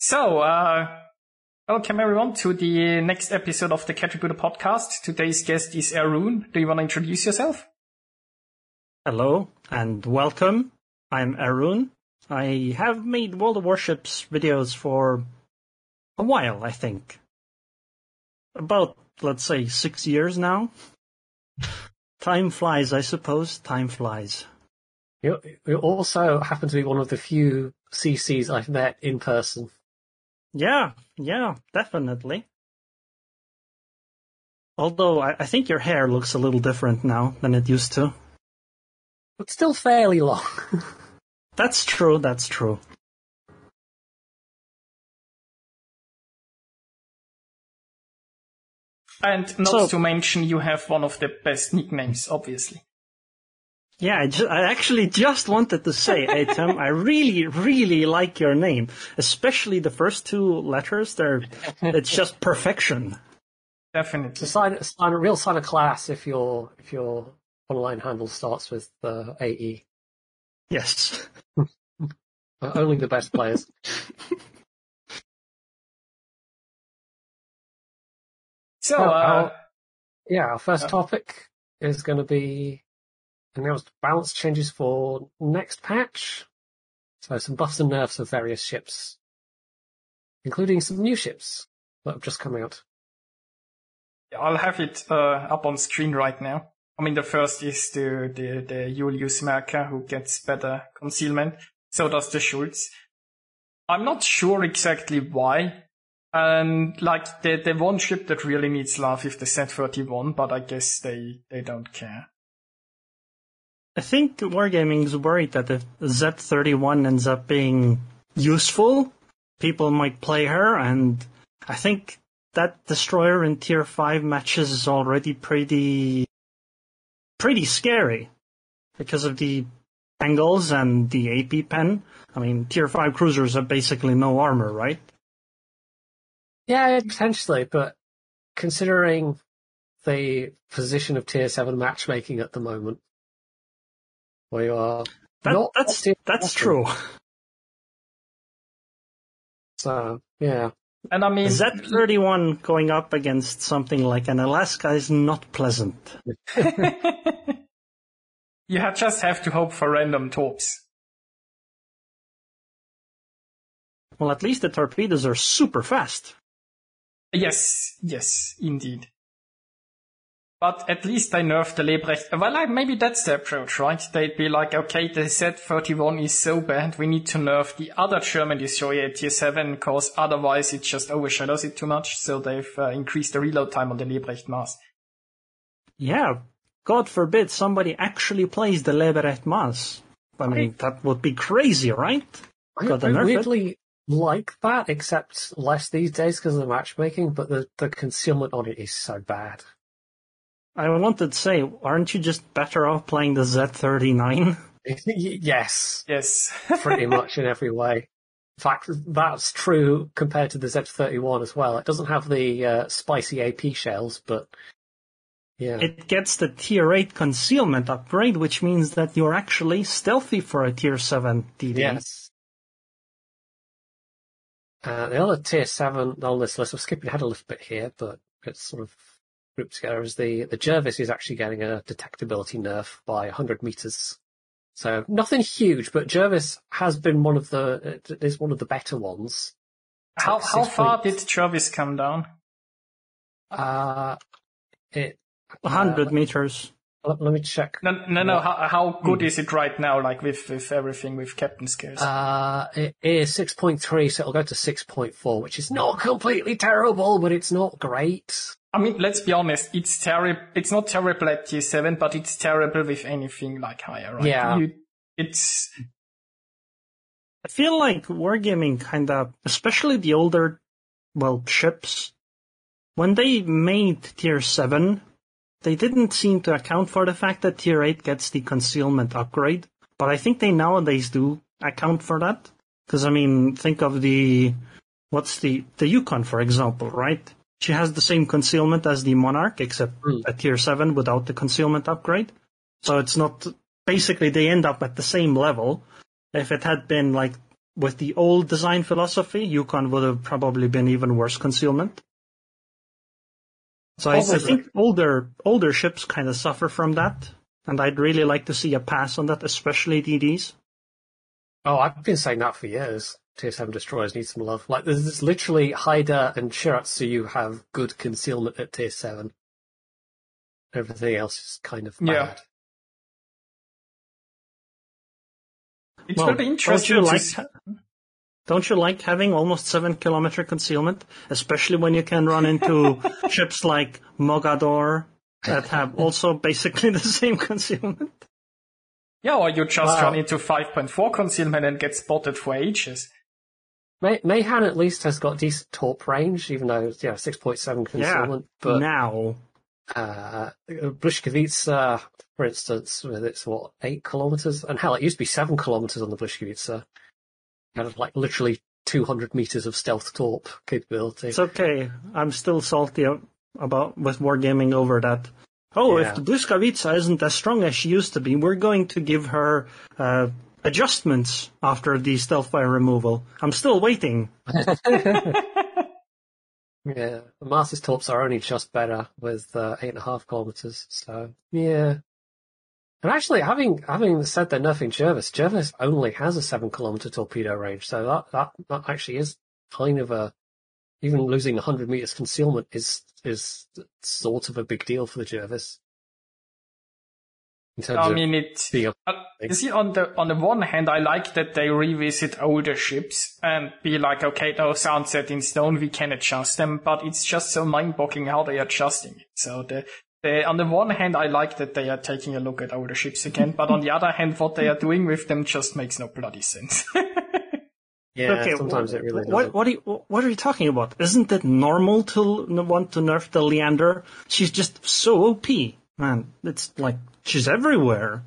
So, uh, welcome everyone to the next episode of the Catributor podcast. Today's guest is Arun. Do you want to introduce yourself? Hello and welcome. I'm Arun. I have made World of Warships videos for a while, I think. About, let's say, six years now. Time flies, I suppose. Time flies. You, you also happen to be one of the few CCs I've met in person. Yeah, yeah, definitely. Although I, I think your hair looks a little different now than it used to. But still fairly long. That's true, that's true. And not So- to mention you have one of the best nicknames, obviously. Yeah, I, ju- I actually just wanted to say, hey Tim, I really, really like your name, especially the first two letters. They're, it's just perfection. Definitely. It's a sign, a sign, a real sign of class if your if your online handle starts with uh, AE. Yes. Only the best players. So, uh, our- yeah, our first Uh, topic is going to be announced balance changes for next patch. So some buffs and nerfs of various ships, including some new ships that have just come out. I'll have it uh, up on screen right now. I mean, the first is the the, the Julius Merker who gets better concealment. So does the Schultz. I'm not sure exactly why. And like the the one ship that really needs love is the Z31, but I guess they they don't care. I think Wargaming is worried that if Z31 ends up being useful, people might play her, and I think that destroyer in tier 5 matches is already pretty, pretty scary because of the angles and the AP pen. I mean, tier 5 cruisers have basically no armor, right? Yeah, potentially, but considering the position of tier seven matchmaking at the moment, we are That, not that's, tier that's true. So yeah, And I mean, Z31 going up against something like an Alaska is not pleasant. you ha- just have to hope for random torps. Well, at least the torpedoes are super fast. Yes, yes, indeed. But at least they nerfed the Leberecht. Well, like, maybe that's the approach, right? They'd be like, okay, the Z31 is so bad, we need to nerf the other German destroyer at tier 7, cause otherwise it just overshadows it too much, so they've uh, increased the reload time on the Leberecht Maass. Yeah, God forbid somebody actually plays the Leberecht Maass. I mean, that would be crazy, right? I, Got to I nerf it. weirdly like that, except less these days because of the matchmaking. But the the concealment on it is so bad. I wanted to say, aren't you just better off playing the Z39? yes, Yes. pretty much in every way. In fact, that's true compared to the Z31 as well. It doesn't have the uh, spicy AP shells, but yeah, It gets the tier 8 concealment upgrade, which means that you're actually stealthy for a tier 7 DD. yes. Uh, the other tier seven on this list, I'm skipping ahead a little bit here, but it's sort of grouped together as the the Jervis is actually getting a detectability nerf by 100 meters. So nothing huge, but Jervis has been one of the it is one of the better ones. how, how far points. did Jervis come down? Uh, it 100 Uh, meters. Let, let me check. No, no, no, how, how good is it right now, like with, with everything with Captain Scales? Uh, it is 6.3, so it'll go to 6.4, which is not completely terrible, but it's not great. I mean, let's be honest, it's terrible. It's not terrible at tier 7, but it's terrible with anything like higher, right? Yeah. You, it's, I feel like Wargaming kind of, especially the older, well, ships, when they made tier 7, they didn't seem to account for the fact that tier 8 gets the concealment upgrade. But I think they nowadays do account for that. Because, I mean, think of the, what's the, the Yukon, for example, right? She has the same concealment as the Monarch, except Mm. at tier 7 without the concealment upgrade. So it's not, basically they end up at the same level. If it had been like with the old design philosophy, Yukon would have probably been even worse concealment. So I, I think older older ships kind of suffer from that, and I'd really like to see a pass on that, especially DDs. Oh, I've been saying that for years. Tier 7 destroyers need some love. Like, there's literally Haida and Shiratsuyu have good concealment at Tier 7. Everything else is kind of bad. Yeah. It's well, will be interesting don't you, like, don't you like having almost 7 kilometer concealment? Especially when you can run into ships like Mogador that have also basically the same concealment. Yeah, or you just wow. run into 5.4 concealment and get spotted for ages. May- Meihan at least has got decent torp range, even though it's, yeah, 6.7 concealment. Yeah, but now. Uh, Błyskawica, for instance, with its, what, 8 kilometers? And hell, it used to be 7 kilometers on the Błyskawica. Kind of like literally 200 meters of stealth torp capability. It's okay. I'm still salty about with wargaming over that. Oh, yeah. if the Błyskawica isn't as strong as she used to be, we're going to give her uh, adjustments after the stealth fire removal. I'm still waiting. yeah, the Master's Torps are only just better with uh, eight and a half kilometers. So yeah. And actually, having having said that, nothing Jervis, Jervis only has a seven kilometer torpedo range, so that that that actually is kind of a even losing 100 meters concealment is is sort of a big deal for the Jervis. I mean, it. Uh, you see, on the on the one hand, I like that they revisit older ships and be like, okay, those aren't set in stone, we can adjust them. But it's just so mind-boggling how they are adjusting it. So the, the on the one hand, I like that they are taking a look at older ships again. but on the other hand, what they are doing with them just makes no bloody sense. Yeah, okay, sometimes it really what, what, are you, what are you talking about? Isn't it normal to want to nerf the Leander? She's just so OP, man. It's like she's everywhere.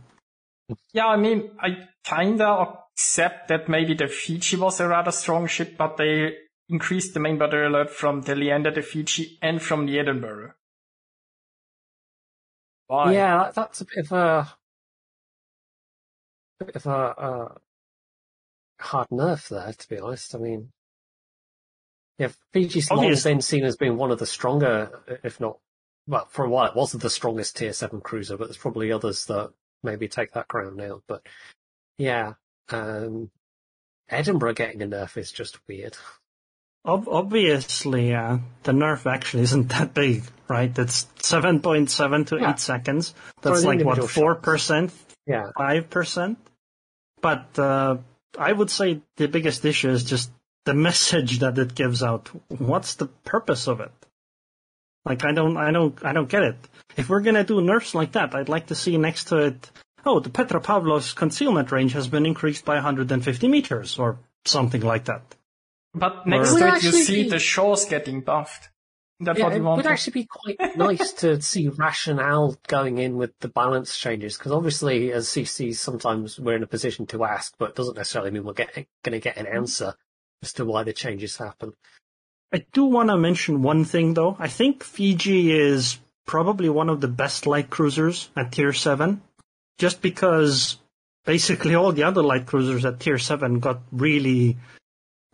Yeah, I mean, I kinda accept that maybe the Fiji was a rather strong ship, but they increased the main battle alert from the Leander, the Fiji, and from the Edinburgh. Why? Yeah, that's a bit of a, bit of a, uh, hard nerf there, to be honest. I mean, yeah, Fiji's long been seen as being one of the stronger, if not, well, for a while it wasn't the strongest tier 7 cruiser, but there's probably others that maybe take that crown now. But yeah, um, Edinburgh getting a nerf is just weird. Obviously, uh, the nerf actually isn't that big, right? It's 7.7 to yeah. 8 seconds. That's like, what, 4%? Yeah. 5%? But, uh, I would say the biggest issue is just the message that it gives out. What's the purpose of it? Like I don't, I don't, I don't get it. If we're gonna do nerfs like that, I'd like to see next to it, oh, the Petropavlovsk concealment range has been increased by 150 meters or something like that. But next or, to it, you see the Shchors getting buffed. That's yeah, it would actually be quite nice to see rationale going in with the balance changes, because obviously, as CCs, sometimes we're in a position to ask, but it doesn't necessarily mean we're going to get an answer as to why the changes happen. I do want to mention one thing, though. I think Fiji is probably one of the best light cruisers at Tier 7, just because basically all the other light cruisers at Tier 7 got really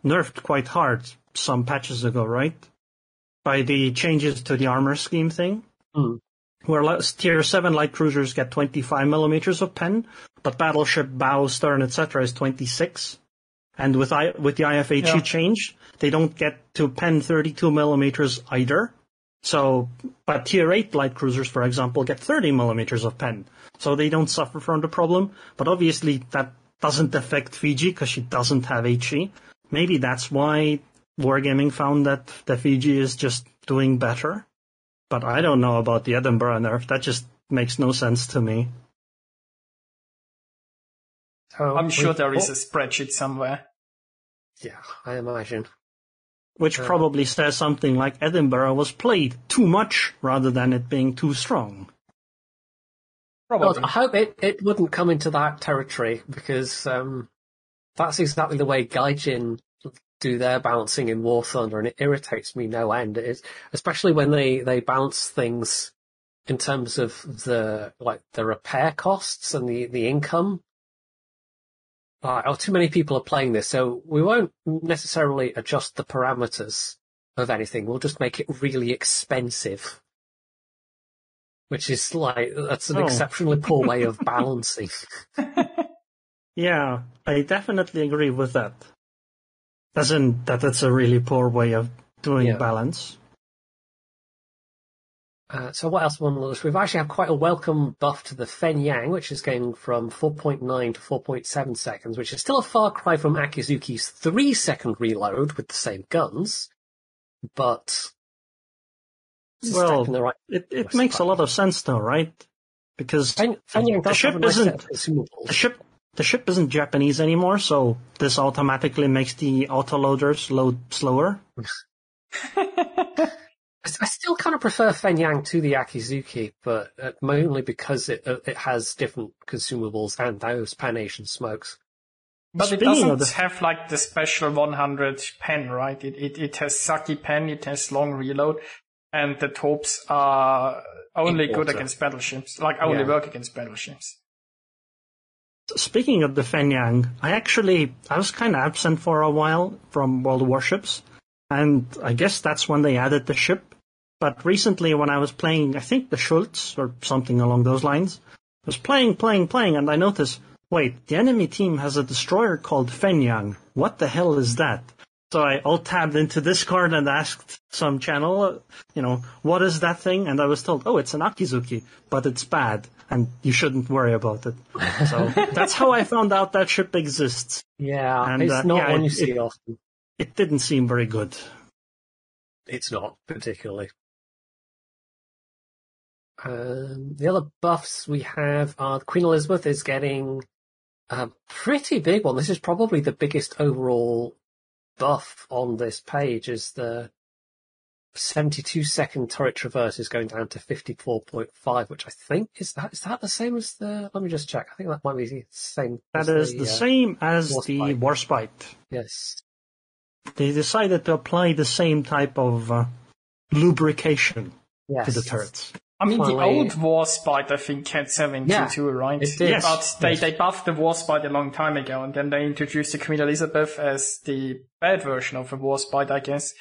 nerfed quite hard some patches ago, right? by the changes to the armor scheme thing. Mm. Where tier 7 light cruisers get 25 millimeters of pen, but battleship bow, stern, etc. is 26. And with I, with the IFHE yeah. change, they don't get to pen 32 millimeters either. So, but tier 8 light cruisers, for example, get 30 millimeters of pen. So they don't suffer from the problem. But obviously that doesn't affect Fiji because she doesn't have HE. Maybe that's why Wargaming found that the Fiji is just doing better. But I don't know about the Edinburgh nerf. That just makes no sense to me. Oh, I'm sure there is a spreadsheet somewhere. Yeah, I imagine. Which uh, probably says something like Edinburgh was played too much rather than it being too strong. Probably. Well, I hope it, it wouldn't come into that territory because um, that's exactly the way Gaijin do their balancing in War Thunder, and it irritates me no end. It's, especially when they, they balance things in terms of the like the repair costs and the, the income. uh, oh, too many people are playing this, so we won't necessarily adjust the parameters of anything. We'll just make it really expensive. Which is like, that's an Oh. exceptionally poor way of balancing. Yeah, I definitely agree with that. As in that it's a really poor way of doing Yeah. balance. Uh, so what else on the list? We've actually had quite a welcome buff to the Fenyang, which is going from 4.9 to 4.7 seconds, which is still a far cry from Akizuki's 3 second reload with the same guns, but a Well, the right It it makes a lot of sense though, right? Because Fen, Fenyang the does have ship a nice isn't the ship the ship isn't Japanese anymore, so this automatically makes the autoloaders load slower. I I still kind of prefer Fenyang to the Akizuki, but uh, mainly because it uh, it has different consumables and those Pan-Asian smokes. But it doesn't the- have like the special 100 pen, right? It, it, it has Saki pen, it has long reload, and the torps are only good against battleships, like only Yeah. work against battleships. Speaking of the Fenyang, I actually I was kind of absent for a while from World Warships, and I guess that's when they added the ship. But recently, when I was playing, I think the Schultz or something along those lines, I was playing, playing, playing, and I noticed, wait, the enemy team has a destroyer called Fenyang. What the hell is that? So I alt tabbed into Discord and asked some channel, you know, what is that thing? And I was told, oh, it's an Akizuki, but it's bad, and you shouldn't worry about it. So that's how I found out that ship exists. Yeah, And, it's uh, not yeah, one it- you see it- often. It didn't seem very good. It's not particularly. Um, the other buffs we have are Queen Elizabeth is getting a pretty big one. This is probably the biggest overall buff on this page. Is the 72 second turret traverse is going down to 54.5, which I think is that is that the same as the? Let me just check. I think that might be the same. That is as is the uh, same as Warspite. the Warspite. Yes. They decided to apply the same type of uh, lubrication Yes. to the turrets. I mean, the Finally- old Warspite, I think, had 72, Yeah, right? it did. Yes. But they, yes. they buffed the Warspite a long time ago, and then they introduced the Queen Elizabeth as the bad version of a Warspite, I guess.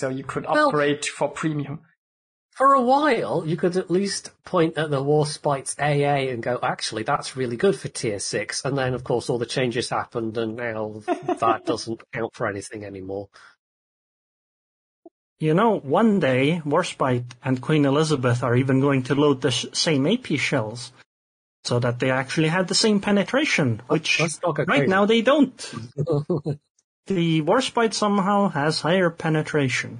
So you could Well- upgrade for premium. For a while, you could at least point at the Warspite's AA and go, actually, that's really good for tier 6. And then, of course, all the changes happened, and now that doesn't count for anything anymore. You know, one day Warspite and Queen Elizabeth are even going to load the sh- same AP shells, so that they actually had the same penetration, which Let's not go right now they don't. The Warspite somehow has higher penetration,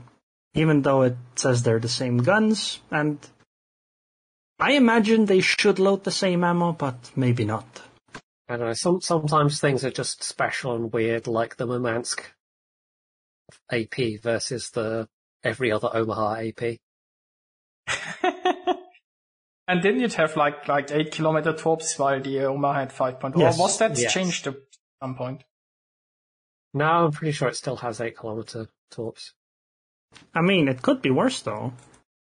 even though it says they're the same guns, and I imagine they should load the same ammo, but maybe not. I don't know. Some, sometimes things are just special and weird, like the Murmansk AP versus the every other Omaha AP. and didn't it have like like eight kilometer torps while the Omaha had five point? Yes. Or was that Yes. changed at some point? No, I'm pretty sure it still has 8 kilometer torps. I mean, it could be worse though.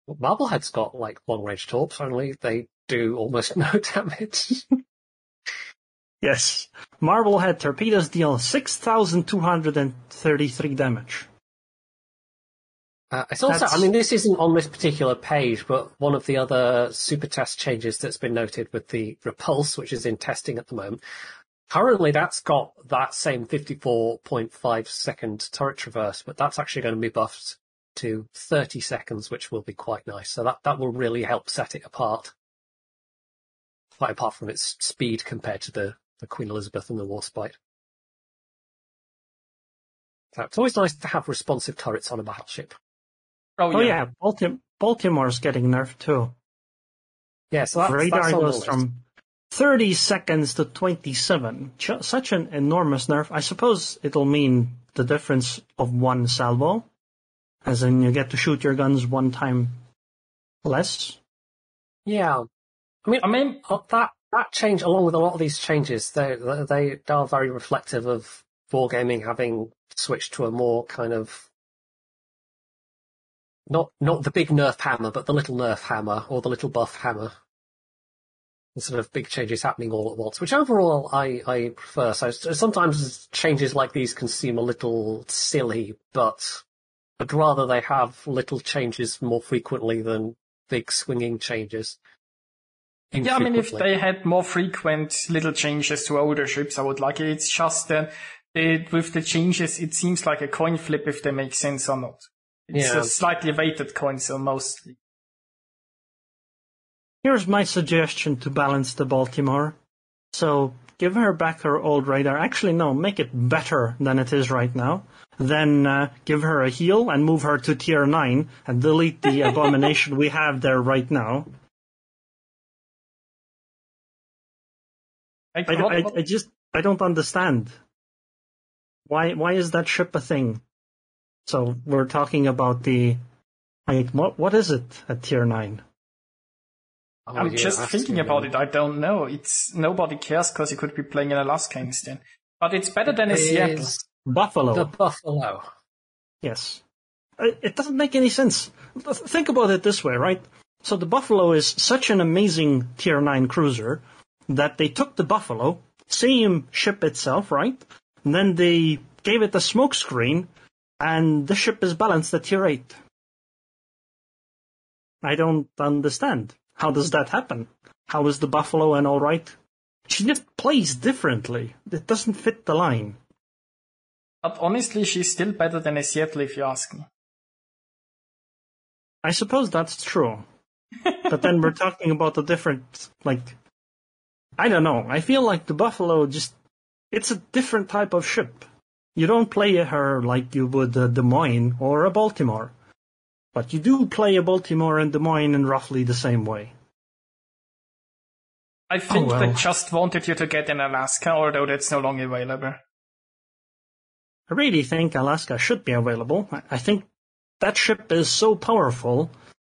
Well, Marblehead's got like long range torps, only they do almost no damage. Yes. Marblehead torpedoes deal 6,233 damage. Uh, it's also, That's- I mean, this isn't on this particular page, but one of the other super test changes that's been noted with the Repulse, which is in testing at the moment. Currently, that's got that same 54.5 second turret traverse, but that's actually going to be buffed to 30 seconds, which will be quite nice. So that, that will really help set it apart. Quite apart from its speed compared to the, the Queen Elizabeth and the Warspite. So it's always nice to have responsive turrets on a battleship. Oh, Oh yeah. yeah, Baltim- Baltimore's getting nerfed too. Yeah, so that's, Radar that's on the goes list. from 30 seconds to 27. Ch- Such an enormous nerf. I suppose it'll mean the difference of one salvo, as in you get to shoot your guns one time less. Yeah, I mean, I mean, uh, that that change, along with a lot of these changes, they they are very reflective of wargaming having switched to a more kind of not not the big nerf hammer, but the little nerf hammer or the little buff hammer. Instead of big changes happening all at once, which overall I, I prefer. So sometimes changes like these can seem a little silly, but I'd rather they have little changes more frequently than big swinging changes. Yeah, I mean, if they had more frequent little changes to older ships, I would like it. It's just that it, with the changes, it seems like a coin flip if they make sense or not. It's Yeah. a slightly weighted coin, so mostly. Here's my suggestion to balance the Baltimore. So give her back her old radar. Actually, no, make it better than it is right now. Then uh, give her a heal and move her to tier 9 and delete the abomination we have there right now. Like, I, I, I just I don't understand. Why why is that ship a thing? So we're talking about the like what what is it at tier nine? Oh, I'm yeah, just thinking about it. I don't know. It's nobody cares because you could be playing in Alaska instead. But it's better than a It Seattle. is Buffalo. the Buffalo. Yes. It it doesn't make any sense. Think about it this way, right? So the Buffalo is such an amazing tier 9 cruiser that they took the Buffalo, same ship itself, right? And then they gave it a smoke screen and the ship is balanced at tier 8. I don't understand. How does that happen? How is the Buffalo and alright? She just plays differently. It doesn't fit the line. But honestly, she's still better than a Seattle if you ask me. I suppose that's true. but then we're talking about a different, like, I don't know. I feel like the Buffalo just, it's a different type of ship. You don't play her like you would a Des Moines or a Baltimore. But you do play a Baltimore and Des Moines in roughly the same way. I oh, think well. they just wanted you to get in Alaska, although that's no longer available. I really think Alaska should be available. I- I think that ship is so powerful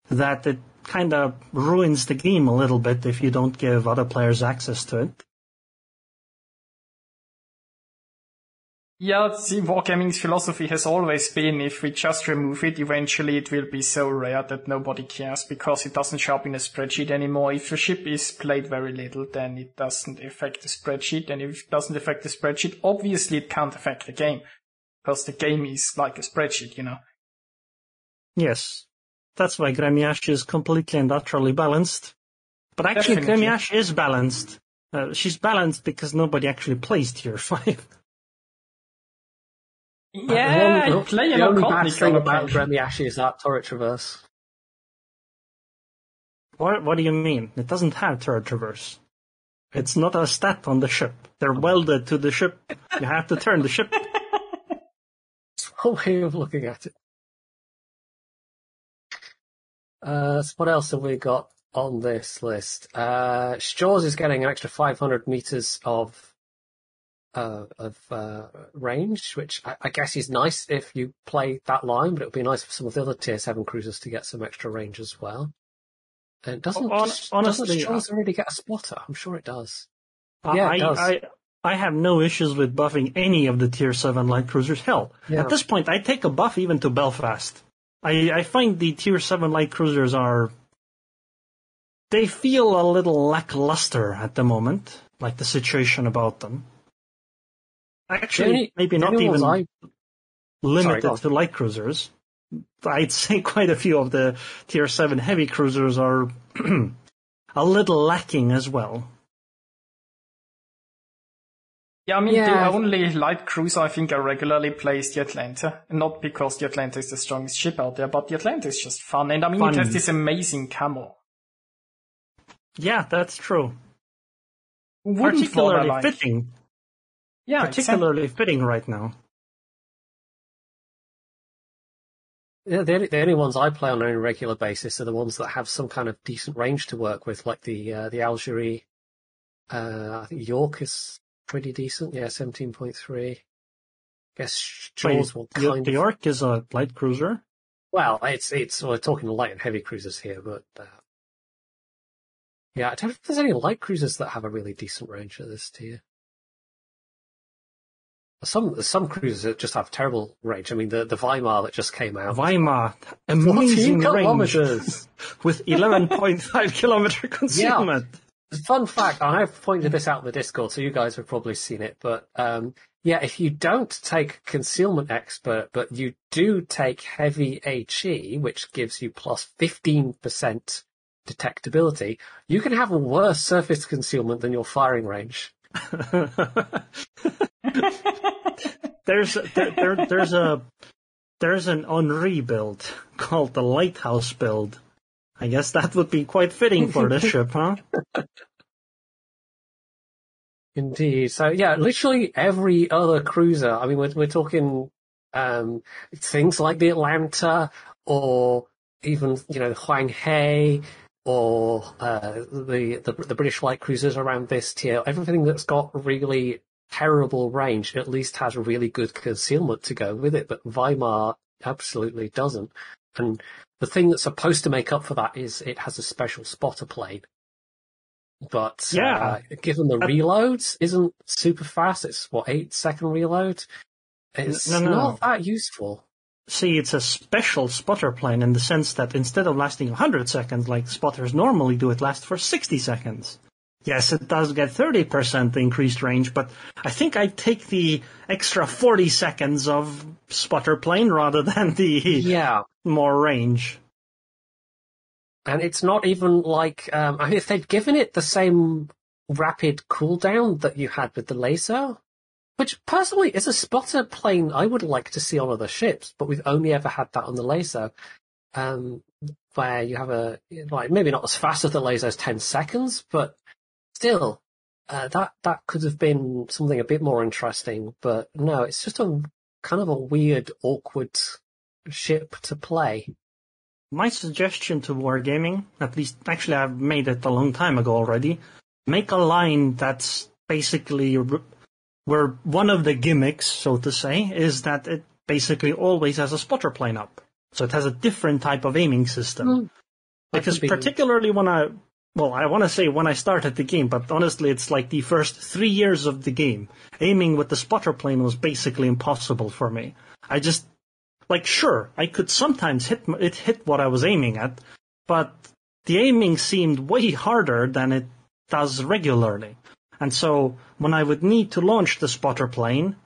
that it kind of ruins the game a little bit if you don't give other players access to it. Yeah, see, Wargaming's philosophy has always been if we just remove it, eventually it will be so rare that nobody cares because it doesn't show up in a spreadsheet anymore. If your ship is played very little, then it doesn't affect the spreadsheet, and if it doesn't affect the spreadsheet, obviously it can't affect the game. Because the game is like a spreadsheet, you know. Yes. That's why Gremiash is completely and utterly balanced. But actually. Gremiash is balanced. Uh, she's balanced because nobody actually plays tier 5. Yeah, the only, play the an only bad thing about occasion. Gremiash is that turret traverse. what, what do you mean? It doesn't have turret traverse. It's not a stat on the ship. They're welded to the ship. You have to turn the ship. It's one way of looking at it. Uh, so what else have we got on this list? Uh, Shchors is getting an extra 500 meters of uh, of uh, range, which I, I guess is nice if you play that line, but it would be nice for some of the other tier seven cruisers to get some extra range as well. And doesn't Hon- does, honestly, doesn't Shchors already get a spotter? I'm sure it does. I- Yeah, it I, does. I, I have no issues with buffing any of the tier 7 light cruisers. Hell, Yeah. at this point, I take a buff even to Belfast. I, I find the tier 7 light cruisers are. They feel a little lackluster at the moment, like the situation about them. Actually, The only- maybe not even I limited go on. to light cruisers. I'd say quite a few of the tier 7 heavy cruisers are a little lacking as well. Yeah, I mean, Yeah. the only light cruiser I think I regularly play is the Atlanta. Not because the Atlanta is the strongest ship out there, but the Atlanta is just fun. And I mean, Fun. it has this amazing camo. Yeah, that's true. Wouldn't wanna, particularly like, fitting. Yeah, exactly. particularly fitting right now. Yeah, the only, the only ones I play on a regular basis are the ones that have some kind of decent range to work with, like the uh, the Algerie. Uh, I think York is pretty decent. Yeah, seventeen point three. Guess Jaws will kind the of. York is a light cruiser. Well, it's it's we're talking light and heavy cruisers here, but uh, yeah, I don't know if there's any light cruisers that have a really decent range at this tier. Some some cruisers that just have terrible range. I mean, the the Weimar that just came out. Weimar, amazing range with 11.5 kilometer concealment. fun fact, I've pointed this out in the Discord, so you guys have probably seen it, but um, yeah, if you don't take concealment expert, but you do take heavy HE, which gives you plus 15% detectability, you can have a worse surface concealment than your firing range. there's there, there, there's a there's an Henri build called the Lighthouse build. I guess that would be quite fitting for this ship, huh? Indeed. So yeah, literally every other cruiser. I mean, we're we're talking um, things like the Atlanta, or even you know the Hwang He, or uh, the, the the British light cruisers around this tier. Everything that's got really terrible range at least has really good concealment to go with it. But Weimar absolutely doesn't. And the thing that's supposed to make up for that is it has a special spotter plane. But Yeah. uh, given the Uh, reloads isn't super fast, it's what eight second reload. It's No, no. not that useful. See, it's a special spotter plane in the sense that instead of lasting 100 seconds like spotters normally do, it lasts for 60 seconds. Yes, it does get 30% increased range, but I think I'd take the extra 40 seconds of spotter plane rather than the Yeah. more range. And it's not even like um, I mean, if they'd given it the same rapid cooldown that you had with the Lazo, which personally is a spotter plane I would like to see on other ships, but we've only ever had that on the Lazo, um, where you have a like maybe not as fast as the Lazo as ten seconds, but still, uh, that that could have been something a bit more interesting. But no, it's just a kind of a weird, awkward ship to play. My suggestion to Wargaming, at least actually I've made it a long time ago already, make a line that's basically where one of the gimmicks, so to say, is that it basically always has a spotter plane up. So it has a different type of aiming system. Hmm. Because be- particularly when I, well, I want to say when I started the game, but honestly it's like the first three years of the game, aiming with the spotter plane was basically impossible for me. I just, like sure, I could sometimes hit, it hit what I was aiming at, but the aiming seemed way harder than it does regularly. And so when I would need to launch the spotter plane,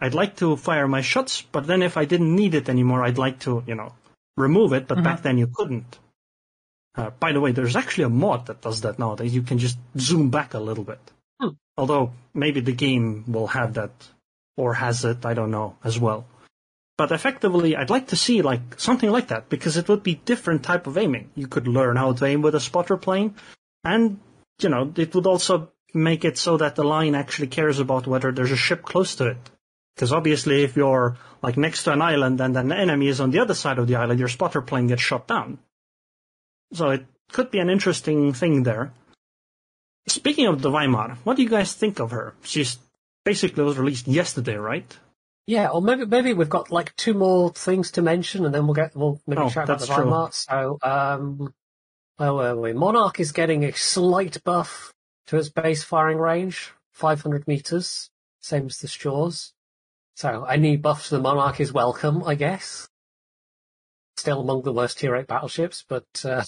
I'd like to fire my shots, but then if I didn't need it anymore, I'd like to, you know, remove it, but back then you couldn't. Uh, by the way, there's actually a mod that does that nowadays. You can just zoom back a little bit. Hmm. Although maybe the game will have that, or has it, I don't know, as well. But effectively, I'd like to see like something like that because it would be different type of aiming. You could learn how to aim with a spotter plane, and you know it would also make it so that the line actually cares about whether there's a ship close to it. Because obviously, if you're like next to an island and an enemy is on the other side of the island, your spotter plane gets shot down. So it could be an interesting thing there. Speaking of the Weimar, what do you guys think of her? She's basically was released yesterday, right? Yeah, or maybe maybe we've got like two more things to mention, and then we'll get we'll maybe Oh, chat about the that's true. So, um, where were we? Monarch is getting a slight buff to its base firing range, 500 meters, same as the Shchors. So any buff to the Monarch is welcome, I guess. Still among the worst tier 8 battleships, but uh,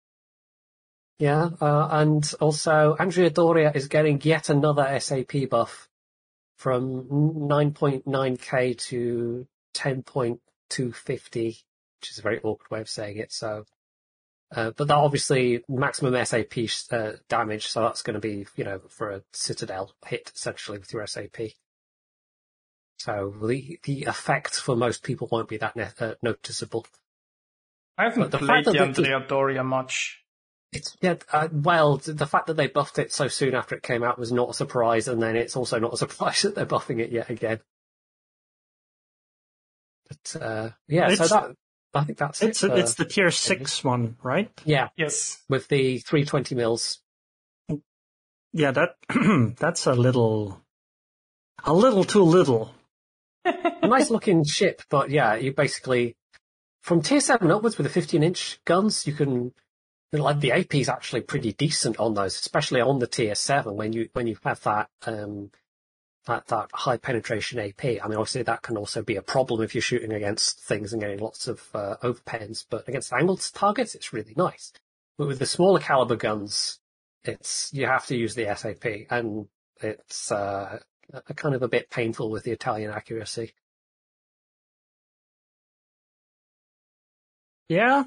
yeah. Uh, and also, Andrea Doria is getting yet another SAP buff from 9.9k to 10.250, which is a very awkward way of saying it. So, uh, but that obviously maximum SAP uh, damage, so that's going to be, you know, for a Citadel hit essentially with your SAP. So the the effect for most people won't be that ne- uh, noticeable. I haven't But the played the they- Andrea Doria much. It's yeah. Uh, well, the fact that they buffed it so soon after it came out was not a surprise, and then it's also not a surprise that they're buffing it yet again. But uh, yeah, so that I think that's It's it's the tier six one, right? yeah, Yes. with the 320 mils. Yeah, that that's a little, a little too little. a nice looking ship, but yeah, you basically from tier seven upwards with the 15 inch guns, you can like the AP is actually pretty decent on those, especially on the tier seven when you when you have that um that that high penetration AP. I mean, obviously that can also be a problem if you're shooting against things and getting lots of uh, overpens, but against angled targets, it's really nice. But with the smaller caliber guns, it's you have to use the SAP, and it's uh, a kind of a bit painful with the Italian accuracy. Yeah,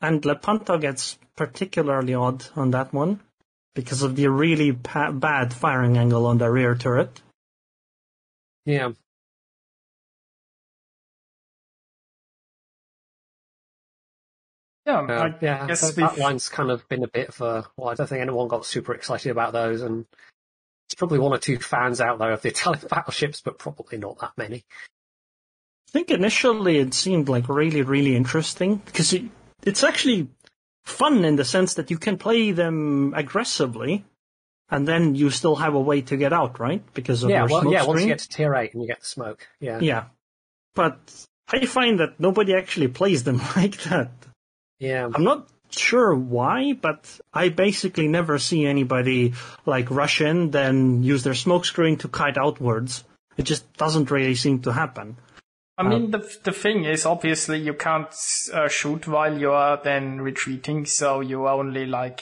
and Lepanto gets particularly odd on that one because of the really pa- bad firing angle on the rear turret. Yeah. Yeah, Uh, I yeah, guess that, that we've- line's kind of been a bit of a. Well, I don't think anyone got super excited about those, and there's probably one or two fans out there of the Italian battleships, but probably not that many. I think initially it seemed like really, really interesting because it, it's actually fun in the sense that you can play them aggressively, and then you still have a way to get out, right? Because of Yeah, your well, smoke yeah. Once screen. you get to tier eight and you get the smoke, yeah, Yeah, but I find that nobody actually plays them like that. yeah. I'm not sure why, but I basically never see anybody like rush in, then use their smoke screen to kite outwards. It just doesn't really seem to happen. I mean, the the thing is, obviously, you can't uh, shoot while you are then retreating, so you only like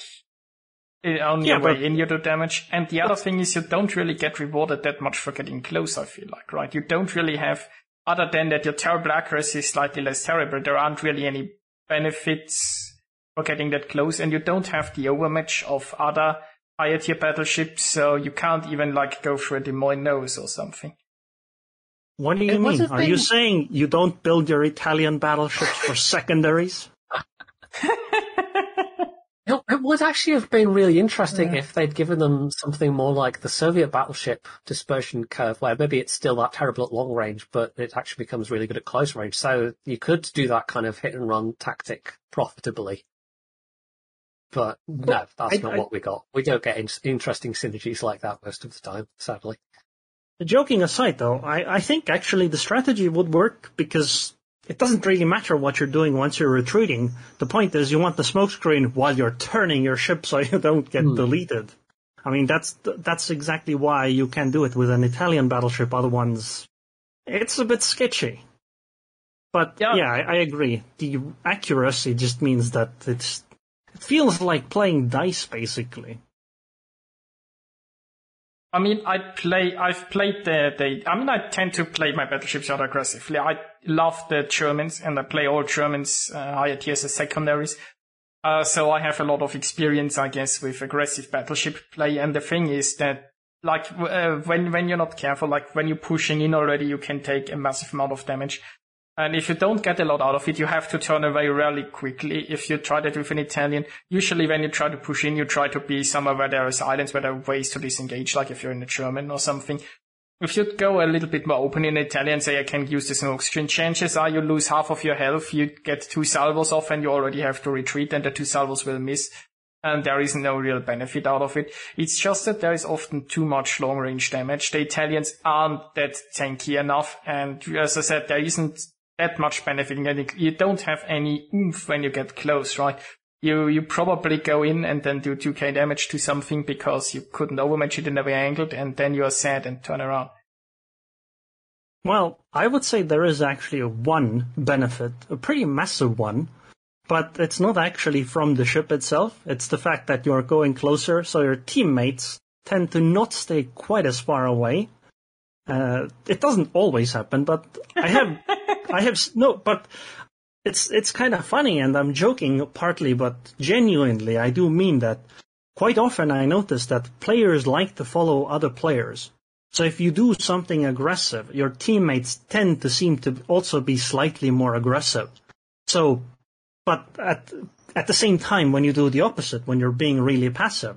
on Yeah, your way but- in you do damage. And the other thing is, you don't really get rewarded that much for getting close. I feel like, right? You don't really have, other than that, your terrible accuracy is slightly less terrible. There aren't really any benefits for getting that close, and you don't have the overmatch of other higher tier battleships, so you can't even like go for a Des Moines nose or something. What do you It mean? a Are you saying you don't build your Italian battleships for secondaries? It, it would actually have been really interesting if they'd given them something more like the Soviet battleship dispersion curve, where maybe it's still that terrible at long range, but it actually becomes really good at close range. So you could do that kind of hit and run tactic profitably. But no, that's I- not I- what we got. We don't get in- interesting synergies like that most of the time, sadly. Joking aside, though, I, I think actually the strategy would work because it doesn't really matter what you're doing once you're retreating. The point is you want the smoke screen while you're turning your ship so you don't get Hmm. deleted. I mean, that's that's exactly why you can do it with an Italian battleship. Other ones, it's a bit sketchy. But Yeah. yeah, I, I agree. The accuracy just means that it's it feels like playing dice, basically. I mean, I play. I've played the, the. I mean, I tend to play my battleships rather aggressively. I love the Germans, and I play all Germans uh, higher tiers as secondaries. Uh, so I have a lot of experience, I guess, with aggressive battleship play. And the thing is that, like, uh, when when you're not careful, like when you're pushing in already, you can take a massive amount of damage. And if you don't get a lot out of it, you have to turn away really quickly. If you try that with an Italian, usually when you try to push in, you try to be somewhere where there is islands, where there are ways to disengage, like if you're in a German or something. If you go a little bit more open in Italian, say I can use the smoke screen, chances are you lose half of your health, you get two salvos off and you already have to retreat and the two salvos will miss. And there is no real benefit out of it. It's just that there is often too much long range damage. The Italians aren't that tanky enough. And as I said, there isn't that much benefit in getting, you don't have any oomph when you get close, right? You, you probably go in and then do 2k damage to something because you couldn't overmatch it in the way angled and then you're sad and turn around. Well, I would say there is actually one benefit, a pretty massive one, but it's not actually from the ship itself. It's the fact that you're going closer, so your teammates tend to not stay quite as far away. Uh, it doesn't always happen, but I have, I have no, but it's it's kind of funny, and I'm joking partly, but genuinely, I do mean that. Quite often, I notice that players like to follow other players. So if you do something aggressive, your teammates tend to seem to also be slightly more aggressive. So, but at at the same time, when you do the opposite, when you're being really passive,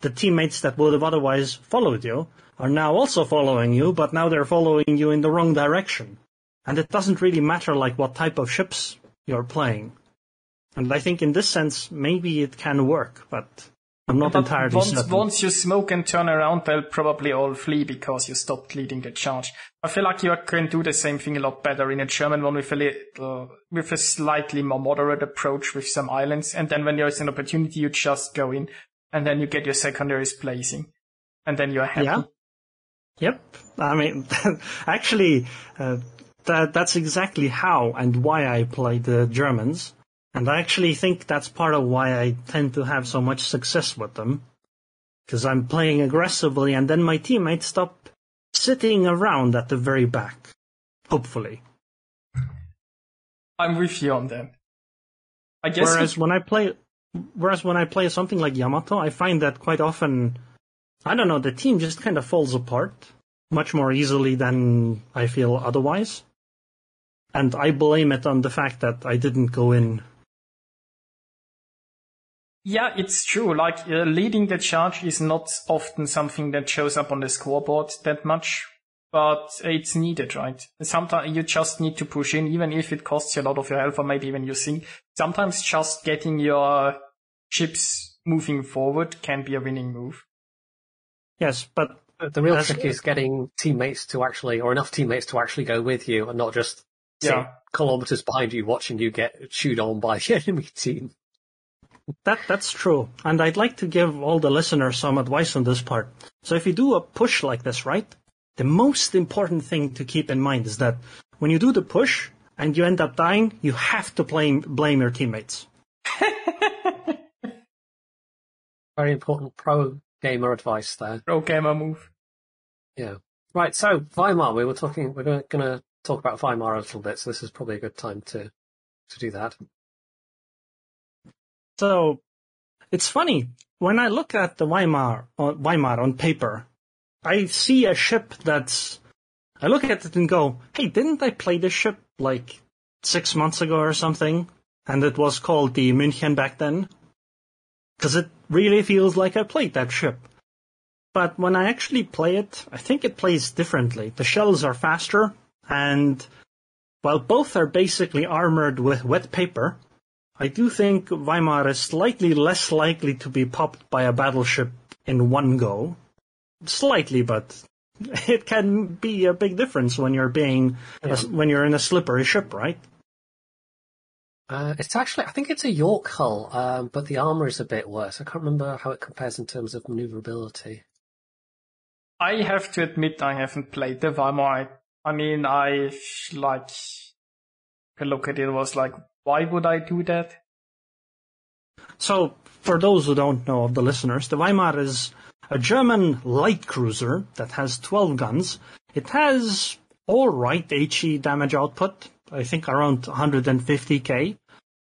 the teammates that would have otherwise followed you are now also following you, but now they're following you in the wrong direction. And it doesn't really matter like what type of ships you're playing. And I think in this sense, maybe it can work, but I'm not But entirely once, certain. once you smoke and turn around, they'll probably all flee because you stopped leading the charge. I feel like you can do the same thing a lot better in a German one with a little, with a slightly more moderate approach with some islands. And then when there's an opportunity, you just go in and then you get your secondaries placing and then you're happy. Yeah. Yep. I mean, actually, uh, that that's exactly how and why I play the Germans, and I actually think that's part of why I tend to have so much success with them. because I'm playing aggressively, and then my teammates stop sitting around at the very back. Hopefully. I'm with you on that. I guess. Whereas when I play, whereas when I play something like Yamato, I find that quite often, I don't know, the team just kind of falls apart much more easily than I feel otherwise. And I blame it on the fact that I didn't go in. Yeah, it's true. Like uh, leading the charge is not often something that shows up on the scoreboard that much, but it's needed, right? Sometimes you just need to push in, even if it costs you a lot of your health or maybe even your sync. Sometimes just getting your ships moving forward can be a winning move. Yes, but The real trick is getting teammates to actually, or enough teammates to actually go with you, and not just Yeah. kilometers behind you, watching you get chewed on by the enemy team. That that's true, and I'd like to give all the listeners some advice on this part. So if you do a push like this, right? The most important thing to keep in mind is that when you do the push and you end up dying, you have to blame blame your teammates. Very important pro gamer advice there. Pro gamer move. Yeah. Right. So Weimar, we were talking. We're going to talk about Weimar a little bit. So this is probably a good time to to do that. So it's funny when I look at the Weimar on, Weimar on paper, I see a ship that's. I look at it and go, "Hey, didn't I play this ship like six months ago or something?" And it was called the München back then, because it really feels like I played that ship. But when I actually play it, I think it plays differently. The shells are faster, and while both are basically armored with wet paper, I do think Weimar is slightly less likely to be popped by a battleship in one go. Slightly, but it can be a big difference when you're being Yeah. when you're in a slippery ship, right? Uh, it's actually, I think it's a York hull, um, but the armor is a bit worse. I can't remember how it compares in terms of maneuverability. I have to admit I haven't played the Weimar. I mean, I like could look at it was like, why would I do that? So, for those who don't know of the listeners, the Weimar is a German light cruiser that has 12 guns. It has alright HE damage output, I think around 150k.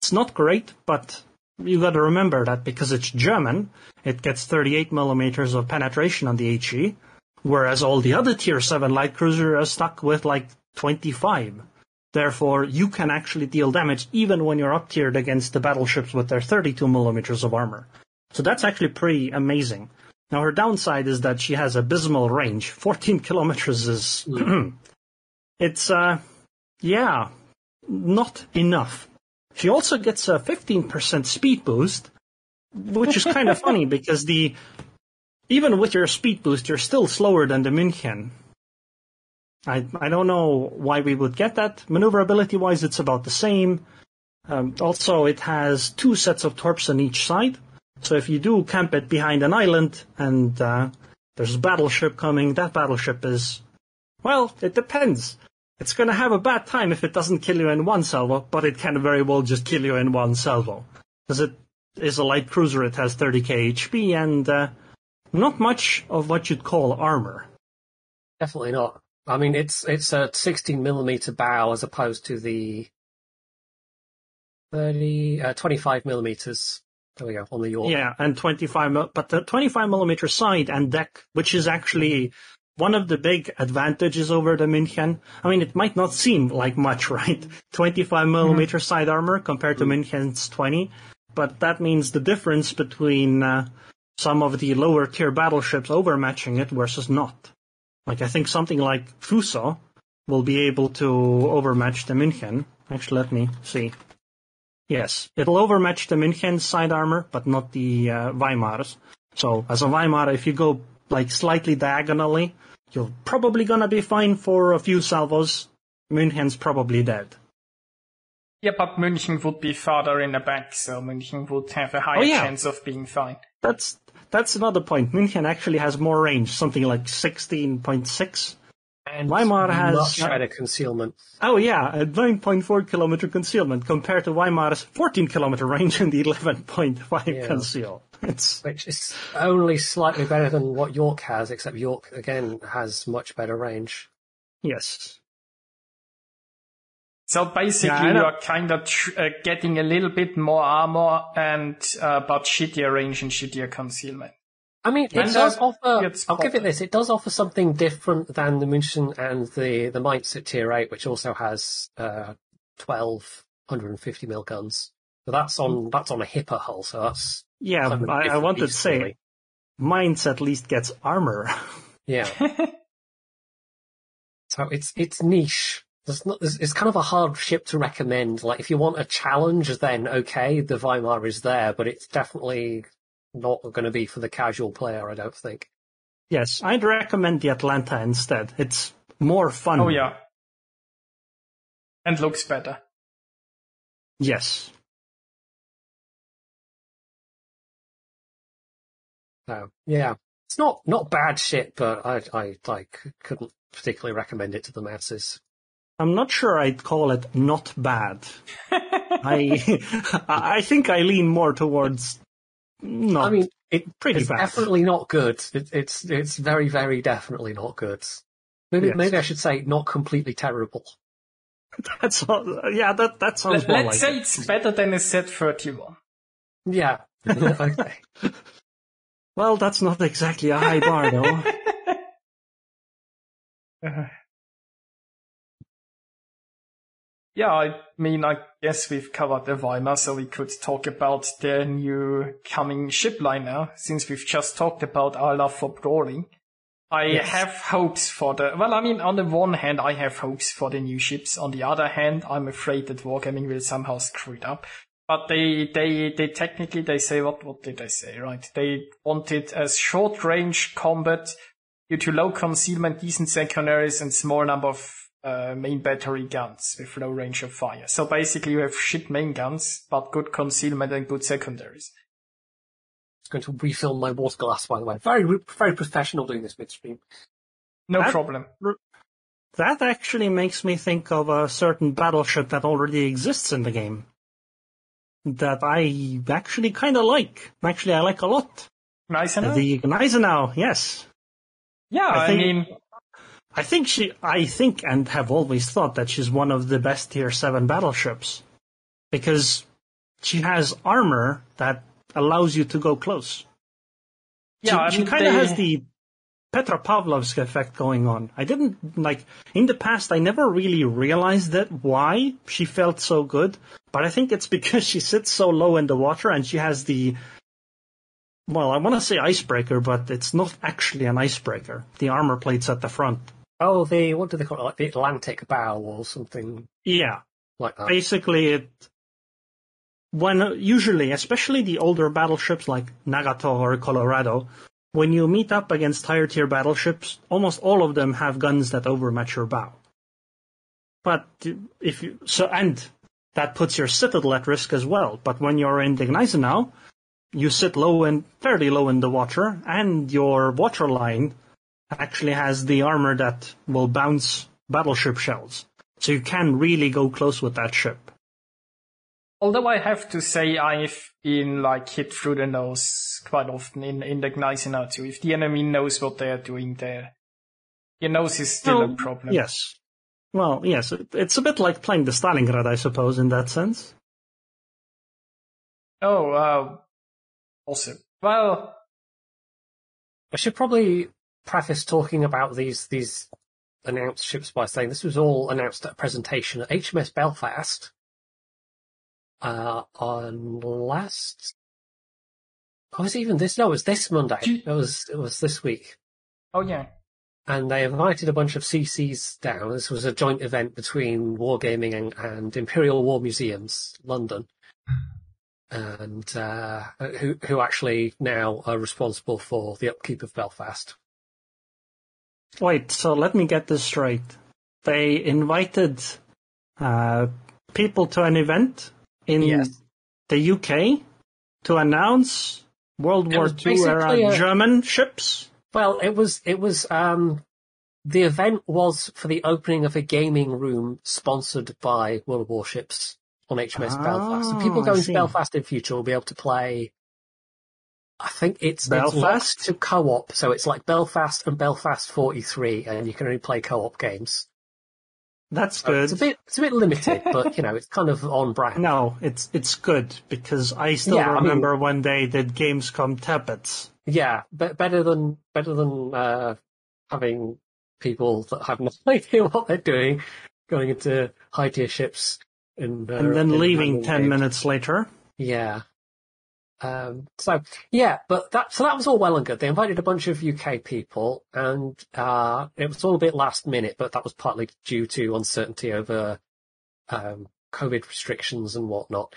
It's not great, but you gotta remember that because it's German, it gets 38 millimeters of penetration on the HE, whereas all the other tier 7 light cruisers are stuck with like 25. Therefore, you can actually deal damage even when you're up tiered against the battleships with their 32 millimeters of armor. So that's actually pretty amazing. Now her downside is that she has abysmal range. 14 kilometers is, it's, uh, yeah, not enough. She also gets a 15% speed boost, which is kind of funny because the, even with your speed boost, you're still slower than the München. I I don't know why we would get that. Maneuverability wise, it's about the same. Um, also, it has two sets of torps on each side. So if you do camp it behind an island and uh, there's a battleship coming, that battleship is, well, it depends. It's going to have a bad time if it doesn't kill you in one salvo, but it can very well just kill you in one salvo. Because it is a light cruiser, it has 30k HP and uh, not much of what you'd call armor. Definitely not. I mean, it's it's a 16 millimeter bow as opposed to the 30, uh, 25 millimeters. There we go on the York. Yeah, and 25, mil- but the 25 millimeter side and deck, which is actually one of the big advantages over the München. I mean, it might not seem like much, right? 25 millimeter side armor compared to München's 20, but that means the difference between uh, some of the lower tier battleships overmatching it versus not. Like, I think something like Fuso will be able to overmatch the München. Actually, let me see. Yes, it'll overmatch the München side armor, but not the uh, Weimars. So as a Weimar, if you go like slightly diagonally, you're probably gonna be fine for a few salvos. München's probably dead. Yeah, but München would be farther in the back, so München would have a higher Oh, yeah. chance of being fine. That's that's another point. München actually has more range, something like 16.6. And Weimar has- much better concealment. Oh yeah, a 9.4 kilometer concealment compared to Weimar's 14 kilometer range and the 11.5 Yeah. conceal. It's which is only slightly better than what York has, except York again has much better range. yes. So basically, Yeah, you are kind of tr- uh, getting a little bit more armor and uh, but shittier range and shittier concealment. I mean, it And does offer. I'll give it this. It does offer something different than the München and the the Mainz at tier eight, which also has uh, 12 150 mil guns. So that's on mm. that's on a hipper hull. So that's Yeah, I, of a I, I different wanted to say, really. Mainz at least gets armor. yeah. so it's it's niche. There's not, there's, it's kind of a hard ship to recommend. Like if you want a challenge, then okay, the Weimar is there, but it's definitely not going to be for the casual player. I don't think. yes, I'd recommend the Atlanta instead. It's more fun. Oh yeah, and looks better. Yes. So yeah, it's not not bad shit, but I I like couldn't particularly recommend it to the masses. I'm not sure I'd call it not bad. I I think I lean more towards not I mean, it, pretty it's bad. definitely not good. It, it's it's very very definitely not good. Maybe Yes. maybe I should say not completely terrible. That's all, yeah, that that sounds Let, more us like say it. it's better than a set thirty one. Yeah. okay. Well, that's not exactly a high bar though. Uh, yeah, I mean, I guess we've covered the Weimar, so we could talk about the new coming ship line now, since we've just talked about our love for brawling. I Yes. have hopes for the, well, I mean, on the one hand, I have hopes for the new ships. On the other hand, I'm afraid that Wargaming will somehow screw it up. But they, they, they technically, they say, what, what did they say, right? They wanted as short range combat due to low concealment, decent secondaries, and small number of uh, main battery guns with low range of fire. So basically, you have shit main guns, but good concealment and good secondaries. Just going to refill my water glass, by the way. Very very professional doing this midstream. No That- problem. That actually makes me think of a certain battleship that already exists in the game. That I actually kind of like. Actually, I like a lot. Nice enough. The Gneisenau, yes. yeah, I I, think- mean, I think she, I think and have always thought that she's one of the best tier 7 battleships. Because she has armor that allows you to go close. yeah, she, I she kind of they- has the Petropavlovsk effect going on. I didn't like in the past. I never really realized that why she felt so good, but I think it's because she sits so low in the water and she has the. Well, I want to say icebreaker, but it's not actually an icebreaker. The armor plates at the front. Oh, the what do they call it? Like the Atlantic bow or something Yeah, like that. basically it. When usually, especially the older battleships like Nagato or Colorado, when you meet up against higher tier battleships, almost all of them have guns that overmatch your bow. But if you so and that puts your citadel at risk as well. But when you're in the Gneisenau, you sit low and fairly low in the water, and your water line actually has the armor that will bounce battleship shells. So you can really go close with that ship. Although I have to say I've been like hit through the nose quite often in, in the Gneisenau too. If the enemy knows what they are doing there, your nose is still a Oh, problem. Yes. Well, yes, it's a bit like playing the Stalingrad, I suppose, in that sense. Oh, uh, also, well, I should probably preface talking about these these announced ships by saying this was all announced at a presentation at HMS Belfast uh, on last. Oh, was it even this? No, it was this Monday. You- It was it was this week, oh yeah. And they invited a bunch of CCs down. This was a joint event between Wargaming and, and Imperial War Museums, London. And uh, who who actually now are responsible for the upkeep of Belfast? Wait, so let me get this straight. They invited uh, people to an event in Yes. the UK to announce World War II era a- German ships. Well, it was it was um the event was for the opening of a gaming room sponsored by World Warships on HMS Ah, Belfast. So people going to Belfast in future will be able to play I think it's it's Belfast? locked to co-op, so it's like Belfast and Belfast 43, and you can only play co-op games. That's So good. It's a bit it's a bit limited, but you know it's kind of on brand. No, it's it's good because I still Yeah, I mean- remember when they did Gamescom Tappets. Yeah, be- better than better than uh, having people that have no idea what they're doing going into high tier ships and uh, and then in leaving ten games. minutes later. Yeah. Um, so yeah, but that so that was all well and good. They invited a bunch of UK people, and uh, it was all a bit last minute, but that was partly due to uncertainty over um, COVID restrictions and whatnot.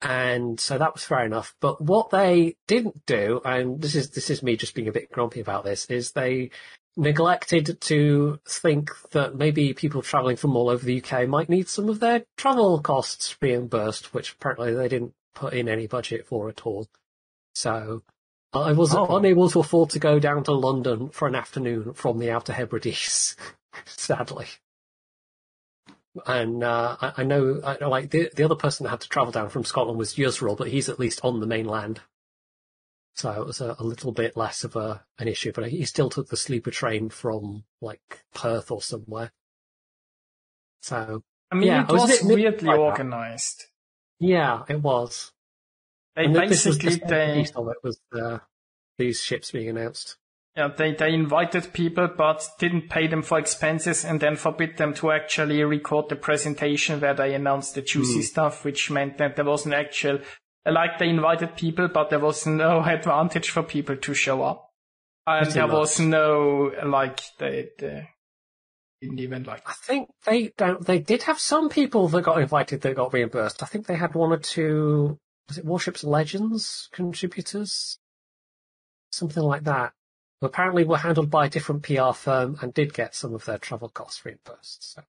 And so that was fair enough. But what they didn't do, and this is this is me just being a bit grumpy about this, is they neglected to think that maybe people travelling from all over the UK might need some of their travel costs reimbursed, which apparently they didn't put in any budget for at all. So I was Oh. unable to afford to go down to London for an afternoon from the Outer Hebrides, sadly. And uh, I, I know, I, like the the other person that had to travel down from Scotland was Yusril, but he's at least on the mainland, so it was a, a little bit less of a an issue. But he still took the sleeper train from like Perth or somewhere. So I mean, Yeah, it was was weirdly like that. organized. yeah, it was. They And this was basically the they piece of it was uh, these ships being announced. Yeah they they invited people but didn't pay them for expenses and then forbid them to actually record the presentation where they announced the juicy Hmm. stuff, which meant that there was an actual like they invited people but there was no advantage for people to show up, and Pretty there was no like they, they didn't even like I think they don't. They did have some people that got invited that got reimbursed. I think they had one or two. Was it Warships Legends contributors? Something like that. Apparently were handled by a different PR firm and did get some of their travel costs reimbursed. So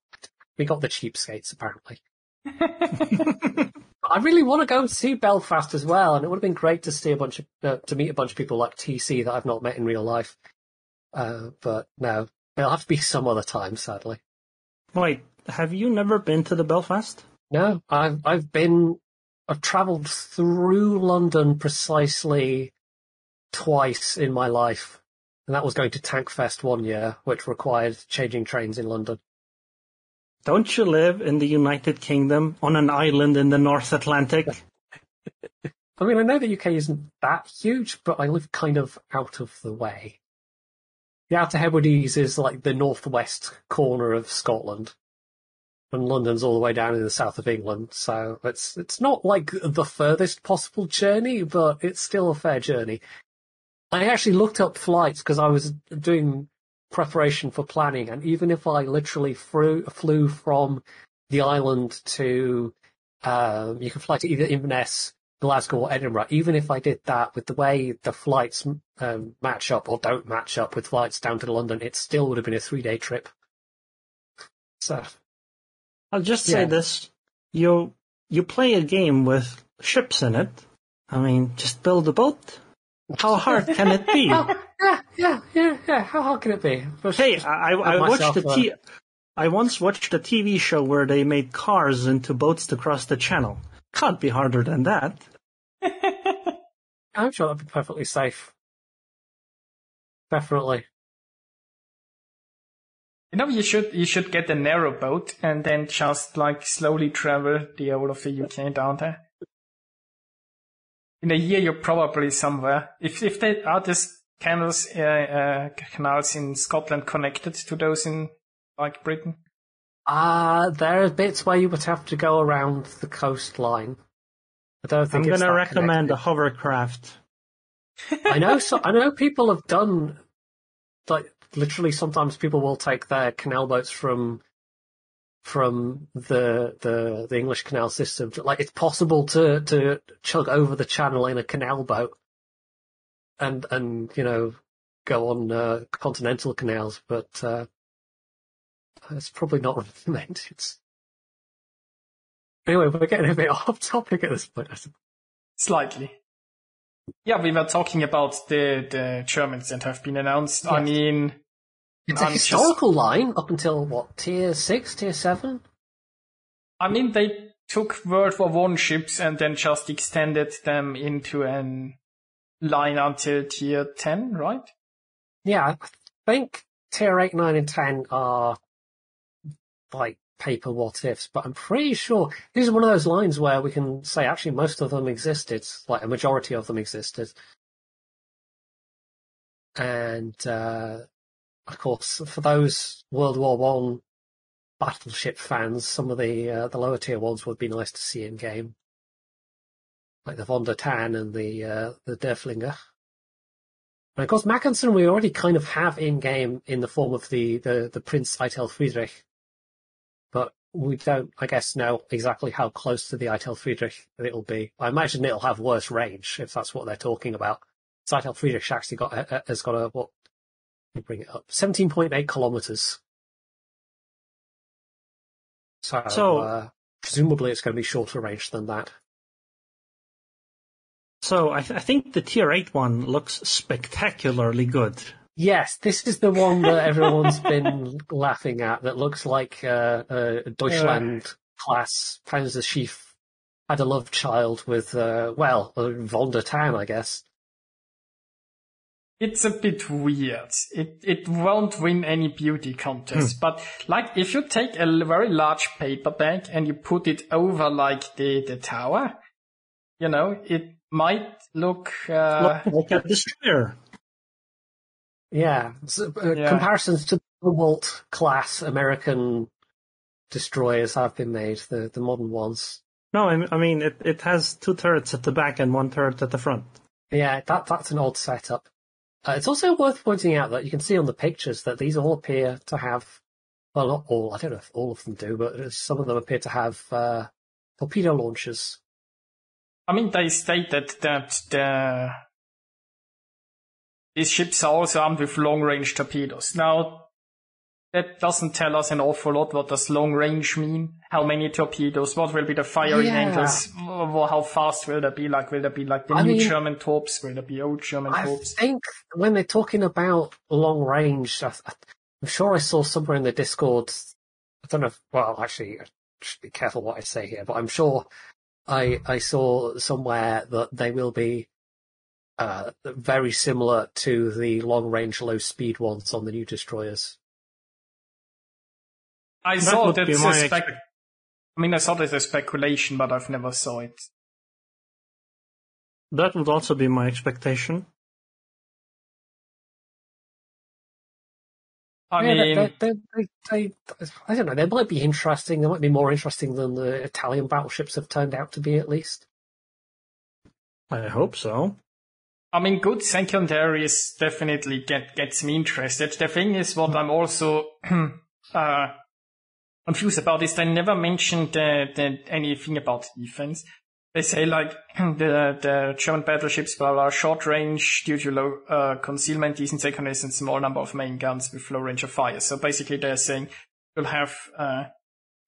we got the cheapskates apparently. I really want to go and see Belfast as well, and it would have been great to see a bunch of uh, to meet a bunch of people like TC that I've not met in real life. Uh, but no, it'll have to be some other time, sadly. Wait, have you never been to the Belfast? No, I've I've been I've travelled through London precisely twice in my life, and that was going to Tankfest one year, which required changing trains in London. Don't you live in the United Kingdom on an island in the North Atlantic? I mean, I know the UK isn't that huge, but I live kind of out of the way. The Outer Hebrides is like the northwest corner of Scotland, and London's all the way down in the south of England. So it's it's not like the furthest possible journey, but it's still a fair journey. I actually looked up flights because I was doing preparation for planning, and even if I literally flew, flew from the island to, um, you can fly to either Inverness, Glasgow, or Edinburgh. Even if I did that, with the way the flights um, match up or don't match up with flights down to London, it still would have been a three-day trip. So I'll just say Yeah. this: you you play a game with ships in it. I mean, just build a boat. How hard can it be? Oh, yeah, yeah, yeah, yeah. How hard can it be? Just- Hey, just I, I watched the a- t- I once watched a TV show where they made cars into boats to cross the channel. Can't be harder than that. I'm sure that'd be perfectly safe. Definitely. You know, you should you should get a narrow boat and then just like slowly travel the whole of the UK down there. In a year, you're probably somewhere. If if there are these canals uh, uh, canals in Scotland connected to those in like Britain, Uh, there are bits where you would have to go around the coastline. I don't I'm going to recommend connected. a hovercraft. I know. So, I know people have done like literally. Sometimes people will take their canal boats from from the the the English canal system. Like it's possible to to chug over the channel in a canal boat, and and you know go on uh, continental canals, but uh, it's probably not recommended. Anyway, we're getting a bit off topic at this point. I suppose. slightly. Yeah, we were talking about the the Germans that have been announced. I mean, It's a just- historical line up until what tier six, tier seven. I mean, they took World War One ships and then just extended them into an line until tier 10, right? Yeah, I think tier 8, 9, and 10 are like paper what ifs, but I'm pretty sure these are one of those lines where we can say actually most of them existed, like a majority of them existed. And, uh, of course, for those World War One battleship fans, some of the uh, the lower tier ones would be nice to see in game, like the Von der Tann and the uh, the Derfflinger. And of course, Mackensen we already kind of have in game in the form of the the, the Prince Eitel Friedrich, but we don't, I guess, know exactly how close to the Eitel Friedrich it'll be. I imagine it'll have worse range if that's what they're talking about. Eitel Friedrich actually got has got a what? Me bring it up. Seventeen point eight kilometers. So, So- uh, presumably it's going to be shorter range than that. So I, th- I think the tier 8 one looks spectacularly good. Yes, this is the one that everyone's been laughing at. That looks like uh, a Deutschland class Panzerschiff had a love child with, uh, well, uh, Von der Tann, I guess. It's a bit weird. It it won't win any beauty contest, but like if you take a very large paper bag and you put it over like the the tower, you know, it might look. Uh, Look, look at destroyer. Yeah, so, uh, Yeah. comparisons to the Walt class American destroyers have been made, the the modern ones. No, I, I mean it, it has two turrets at the back and one turret at the front. Yeah, that that's an odd setup. Uh, it's also worth pointing out that you can see on the pictures that these all appear to have, well, not all. I don't know if all of them do, but some of them appear to have uh, torpedo launchers. I mean, they stated that the these ships are also armed with long range torpedoes. Now, that doesn't tell us an awful lot. What does long range mean? How many torpedoes? What will be the firing Yeah. angles? Wh- How fast will they be? Like, will they be like the I new mean- German Torps? Will they be old German I Torps? I think when they're talking about long range, I, I'm sure I saw somewhere in the Discord. I don't know. If, well, actually, I should be careful what I say here, but I'm sure I I saw somewhere that they will be uh, very similar to the long range, low speed ones on the new destroyers. I That saw that be spec- expect- I mean, I saw that as speculation, but I've never saw it. That would also be my expectation. I Yeah, mean, they, they, they, they, I don't know. They might be interesting. They might be more interesting than the Italian battleships have turned out to be, at least. I hope so. I mean, good secondaries definitely get gets me interested. The thing is, what I'm also uh, confused about is they never mentioned the, the, anything about defense. They say like the the German battleships are short range due to low uh, concealment, decent secondaries, and small number of main guns with low range of fire. So basically, they're saying you'll have uh,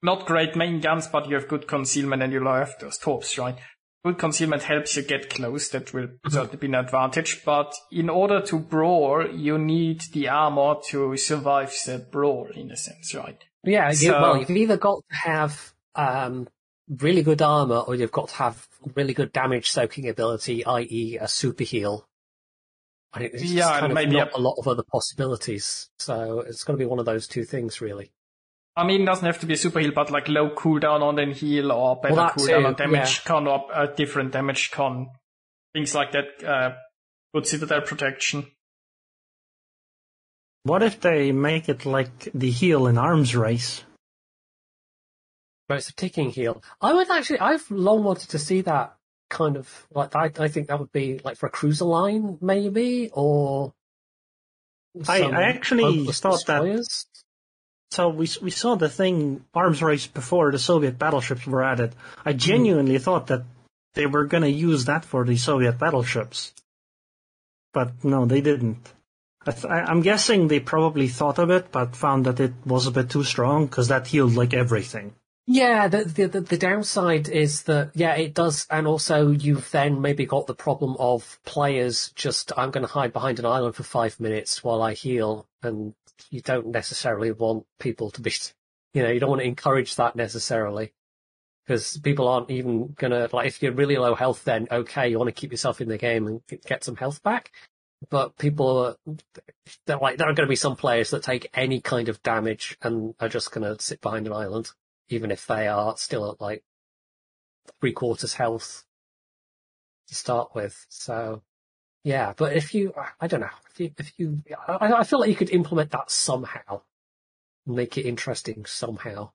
not great main guns, but you have good concealment, and you'll have those torps, right? Good concealment helps you get close. That will certainly be an advantage. But in order to brawl, you need the armor to survive the brawl, in a sense, right? Yeah, you, So- well, you've either got to have um, really good armor, or you've got to have really good damage soaking ability, i.e., a super heal. And it's Yeah, kind and of maybe not a- a lot of other possibilities. So it's going to be one of those two things, really. I mean, it doesn't have to be a super heal, but like low cooldown on then heal or better Well, cooldown too, on damage con or uh, different damage con. Things like that. Uh, good citadel protection. What if they make it like the heel in arms race? But it's a ticking heel. I would actually, I've long wanted to see that kind of like. I, I think that would be like for a cruiser line, maybe, or. I- I actually thought that- So we we saw the thing arms race before the Soviet battleships were added. I hmm. genuinely thought that they were going to use that for the Soviet battleships, but no, they didn't. I I'm guessing they probably thought of it, but found that it was a bit too strong because that healed like everything. Yeah, the, the the downside is that yeah, it does, and also you've then maybe got the problem of players just I'm going to hide behind an island for five minutes while I heal, and you don't necessarily want people to be, you know, you don't want to encourage that necessarily. because people aren't even gonna like if you're really low health, then okay, you want to keep yourself in the game and get some health back. But people, they're like there are going to be some players that take any kind of damage and are just going to sit behind an island, even if they are still at like three quarters health to start with. So yeah, but if you, I don't know, if you, if you, I, I feel like you could implement that somehow, make it interesting somehow.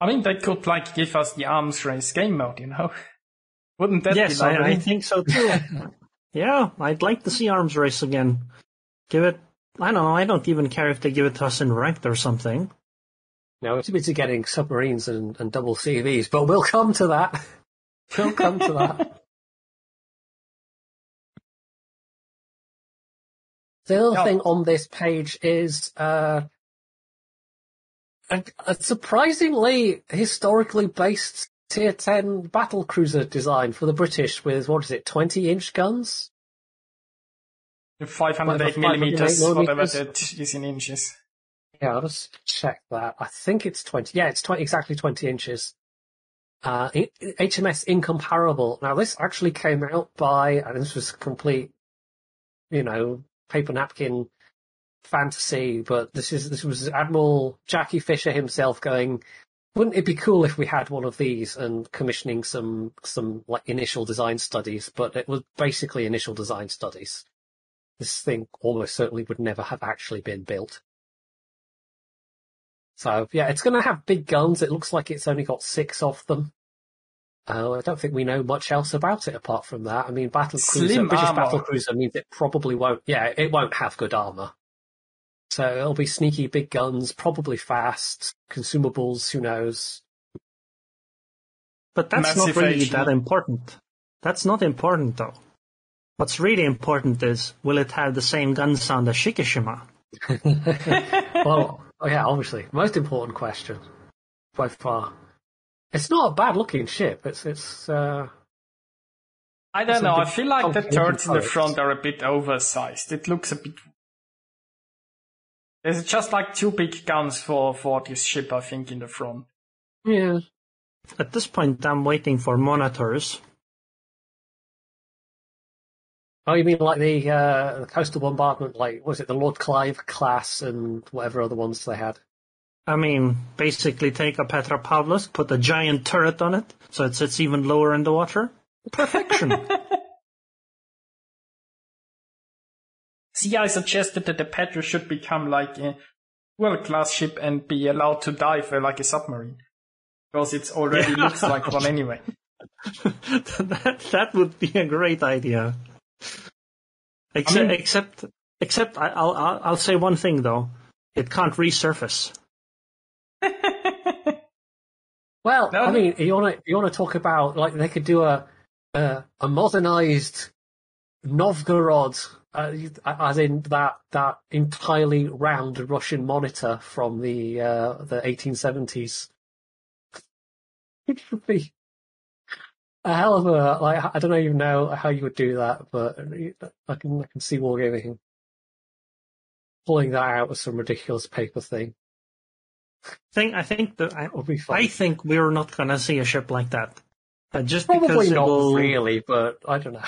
I mean, they could like give us the arms race game mode, you know? Wouldn't that yes, be I, lovely? I think so too. yeah, I'd like to see arms race again. Give it. I don't know. I don't even care if they give it to us in ranked or something. No, it's busy getting submarines and, and double CVs, but we'll come to that. We'll come to that. The other Yeah. thing on this page is uh, a, a surprisingly historically based tier 10 battle cruiser design for the British with, what is it, 20 inch guns? 508 millimeters, 508 whatever that is in inches. Yeah, I'll just check that. I think it's 20. Yeah, it's 20, exactly 20 inches. Uh, HMS Incomparable. Now, this actually came out by, and this was complete, you know, paper napkin fantasy, but this is, this was Admiral Jackie Fisher himself going, wouldn't it be cool if we had one of these and commissioning some, some like initial design studies, but it was basically initial design studies. This thing almost certainly would never have actually been built. So yeah, it's going to have big guns. It looks like it's only got six of them. Uh, I don't think we know much else about it apart from that. I mean, battle cruiser, Slim British battle cruiser means it probably won't. Yeah, it won't have good armor. So it'll be sneaky, big guns, probably fast, consumables. Who knows? But that's Massive not really HD. that important. That's not important though. What's really important is will it have the same gun sound as Shikishima? well, oh yeah, obviously, most important question by far. It's not a bad looking ship. It's it's. Uh, I don't It's know, I feel like the complicated turrets in the front are a bit oversized. It looks a bit... There's just like two big guns for, for this ship, I think, in the front. yeah, At this point, I'm waiting for monitors. Oh, you mean like the uh, the coastal bombardment? Like was it the Lord Clive class and whatever other ones they had? I mean, basically take a Petropavlovsk, put a giant turret on it, so it sits even lower in the water. Perfection. See, I suggested that the Petra should become like a world-class ship and be allowed to dive like a submarine. Because it already Yeah. looks like one anyway. that that would be a great idea. Except, I mean- except, except, I- I'll, I'll I'll say one thing though. It can't resurface. Well, No, I mean, you want to you want to talk about like they could do a a, a modernized Novgorod, uh, as in that that entirely round Russian monitor from the uh, the 1870s. It would be a hell of a like. I don't know even know how you would do that, but I can I can see Wargaming pulling that out with some ridiculous paper thing. Think I think that I, would be fun. I think we're not gonna see a ship like that. Uh, just Probably because not will, really, but I don't know.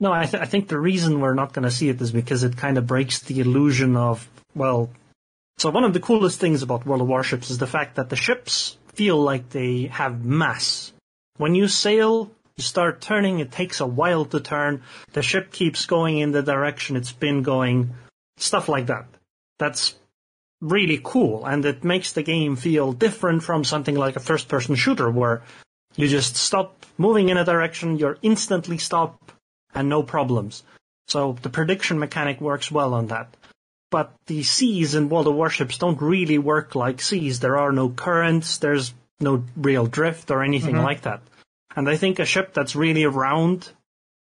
No, I, th- I think the reason we're not going to see it is because it kind of breaks the illusion of, well, so one of the coolest things about World of Warships is the fact that the ships feel like they have mass. When you sail, you start turning, it takes a while to turn, the ship keeps going in the direction it's been going, stuff like that. That's really cool, and it makes the game feel different from something like a first person shooter where you just stop moving in a direction, you're instantly stop, and no problems. So the prediction mechanic works well on that. But the seas in World of Warships don't really work like seas. There are no currents, there's no real drift or anything like that. And I think a ship that's really round,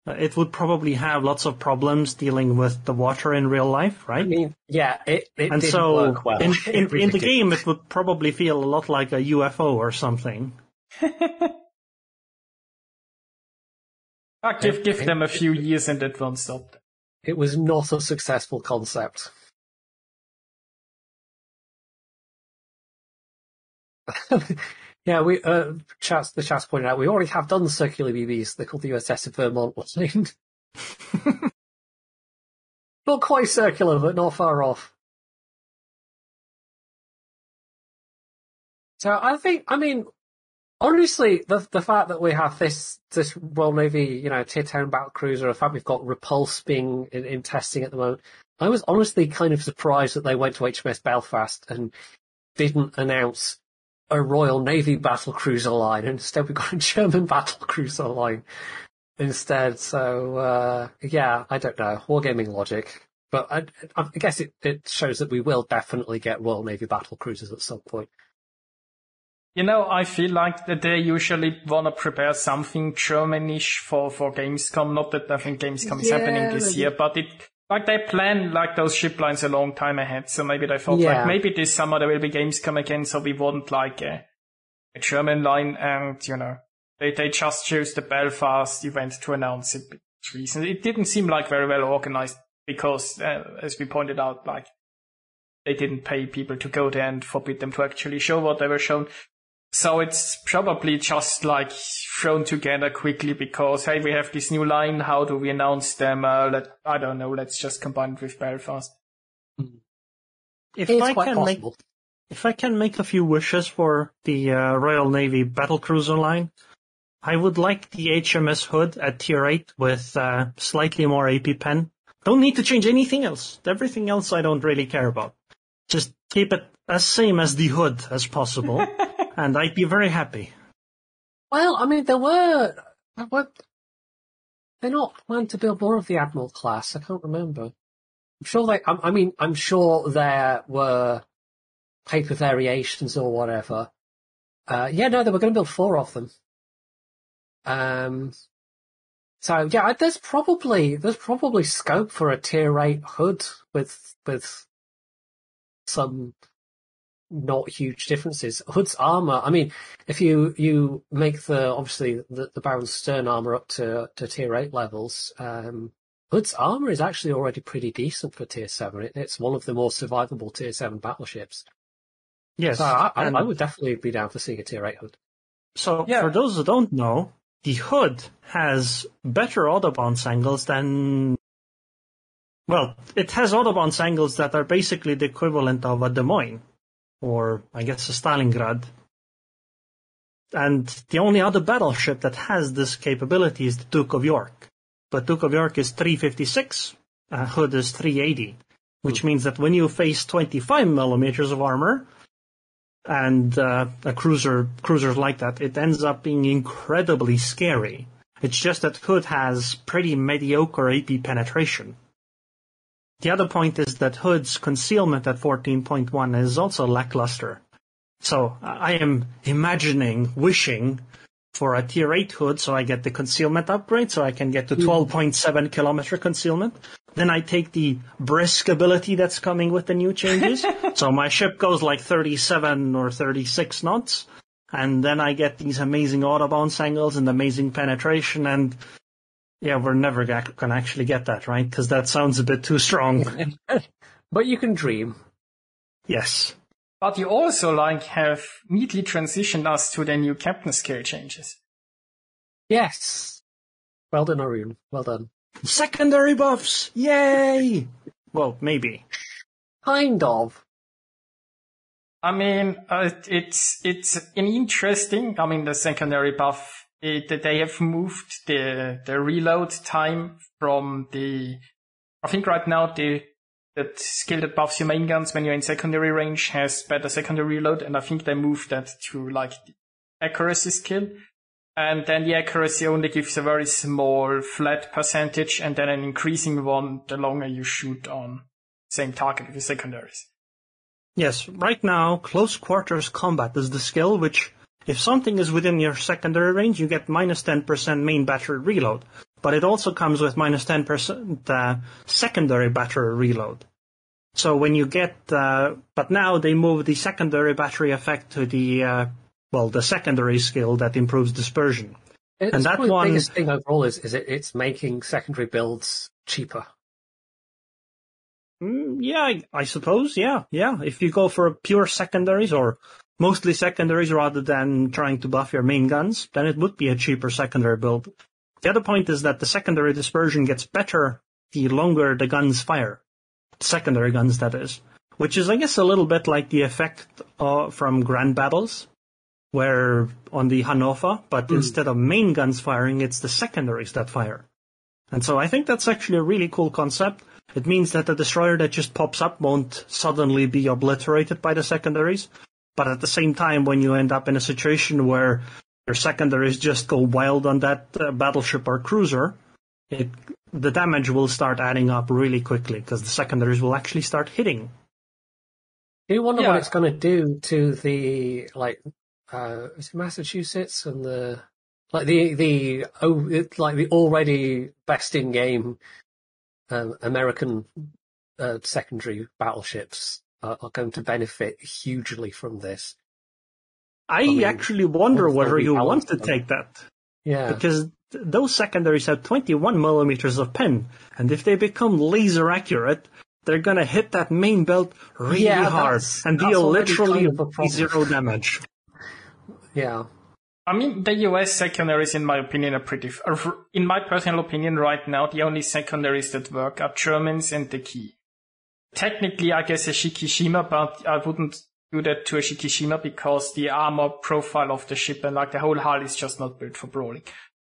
uh, it would probably have lots of problems dealing with the water in real life, right? I mean, yeah, it, it and so work well. in, in, really in the didn't. game, it would probably feel a lot like a UFO or something. Ah, give, give them a few years and it won't stop. it was not a successful concept. Yeah, we uh, chats, the chat's pointed out we already have done the circular BBs. They're called the USS of Vermont. Named. Not quite circular, but not far off. So I think, I mean, honestly, the the fact that we have this this Royal Navy, you know, tier ten battle cruiser, the fact we've got Repulse being in, in testing at the moment, I was honestly kind of surprised that they went to HMS Belfast and didn't announce a Royal Navy battle cruiser line. Instead, we got a German battle cruiser line instead. So uh, yeah, I don't know wargaming logic, but I, I guess it, it shows that we will definitely get Royal Navy battle cruisers at some point. You know, I feel like that they usually want to prepare something Germanish for, for Gamescom. Not that I think Gamescom is Yeah, happening this year, but it, like they plan like those ship lines a long time ahead. So maybe they thought Yeah. like maybe this summer there will be Gamescom again. So we want like a, a German line and, you know, they, they just chose the Belfast event to announce it. Reason. It didn't seem like very well organized because, uh, as we pointed out, like they didn't pay people to go there and forbid them to actually show what they were shown. So it's probably just like thrown together quickly because hey, we have this new line. How do we announce them? Uh, let I don't know. Let's just combine it with Belfast. If It's I quite can make if I can make a few wishes for the uh, Royal Navy battle cruiser line, I would like the HMS Hood at tier 8 with uh, slightly more AP pen. Don't need to change anything else. Everything else I don't really care about. Just keep it as same as the hood as possible, and I'd be very happy. Well, I mean, there were, were they're not planned to build more of the Admiral class. I can't remember. I'm sure they. I, I mean, I'm sure there were paper variations or whatever. Uh, yeah, no, they were going to build four of them. Um. So yeah, there's probably there's probably scope for a tier eight hood with with some not huge differences. Hood's armor. I mean, if you you make the obviously the, the Baron's stern armor up to to tier eight levels, um, Hood's armor is actually already pretty decent for tier seven. It, it's one of the more survivable tier seven battleships. Yes, So I, I, I would definitely be down for seeing a tier eight Hood. so Yeah. for those who don't know, the hood has better autobounce angles than. Well, it has autobounce angles that are basically the equivalent of a Des Moines, or I guess a Stalingrad. And the only other battleship that has this capability is the Duke of York. But Duke of York is 356, uh, Hood is 380, which means that when you face 25 millimeters of armor, and uh, a cruiser cruisers like that, it ends up being incredibly scary. It's just that Hood has pretty mediocre AP penetration. The other point is that Hood's concealment at 14.1 is also lackluster. So I am imagining, wishing for a tier 8 Hood so I get the concealment upgrade so I can get to hmm. 12.7 kilometer concealment. Then I take the brisk ability that's coming with the new changes. so my ship goes like 37 or 36 knots. And then I get these amazing autobounce angles and amazing penetration. And yeah, we're never going to actually get that, right? Because that sounds a bit too strong. But you can dream. yes. But you also like have neatly transitioned us to the new captain scale changes. Yes. Well done, Arun. Well done. Secondary buffs! Yay! Well, maybe. Kind of. I mean, uh, it's it's an interesting. I mean, the secondary buff. It, they have moved the the reload time from the. I think right now the that skill that buffs your main guns when you're in secondary range has better secondary reload, and I think they moved that to like accuracy skill. And then the accuracy only gives a very small flat percentage, and then an increasing one the longer you shoot on same target with secondaries. Yes, right now, close quarters combat is the skill which, if something is within your secondary range, you get minus 10% main battery reload. But it also comes with minus 10% uh, secondary battery reload. So when you get, uh, but now they move the secondary battery effect to the, uh, well, the secondary skill that improves dispersion. It's And that one- the biggest thing overall is, is it, it's making secondary builds cheaper. Mm, yeah, I, I suppose. Yeah, yeah. If you go for pure secondaries or mostly secondaries rather than trying to buff your main guns, then it would be a cheaper secondary build. The other point is that the secondary dispersion gets better the longer the guns fire. Secondary guns, that is. Which is, I guess, a little bit like the effect uh, from Grand Battles, where on the Hannover, but mm. instead of main guns firing, it's the secondaries that fire. And so I think that's actually a really cool concept. It means that the destroyer that just pops up won't suddenly be obliterated by the secondaries. But at the same time, when you end up in a situation where your secondaries just go wild on that uh, battleship or cruiser, it, the damage will start adding up really quickly because the secondaries will actually start hitting. Do you wonder yeah. what it's going to do to the like uh, is it Massachusetts and the like the the oh like the already best in game um, American uh, secondary battleships are, are, going to benefit hugely from this. I, I mean, actually wonder whether you want to take that. Yeah, because those secondaries have 21 millimeters of pen, and if they become laser accurate, they're gonna hit that main belt really yeah, hard and deal literally zero damage. Yeah. I mean, the US secondaries, in my opinion, are pretty. In my personal opinion, right now, the only secondaries that work are Germans and the Kii. Technically, I guess a Shikishima, but I wouldn't do that to a Shikishima because the armor profile of the ship and like the whole hull is just not built for brawling.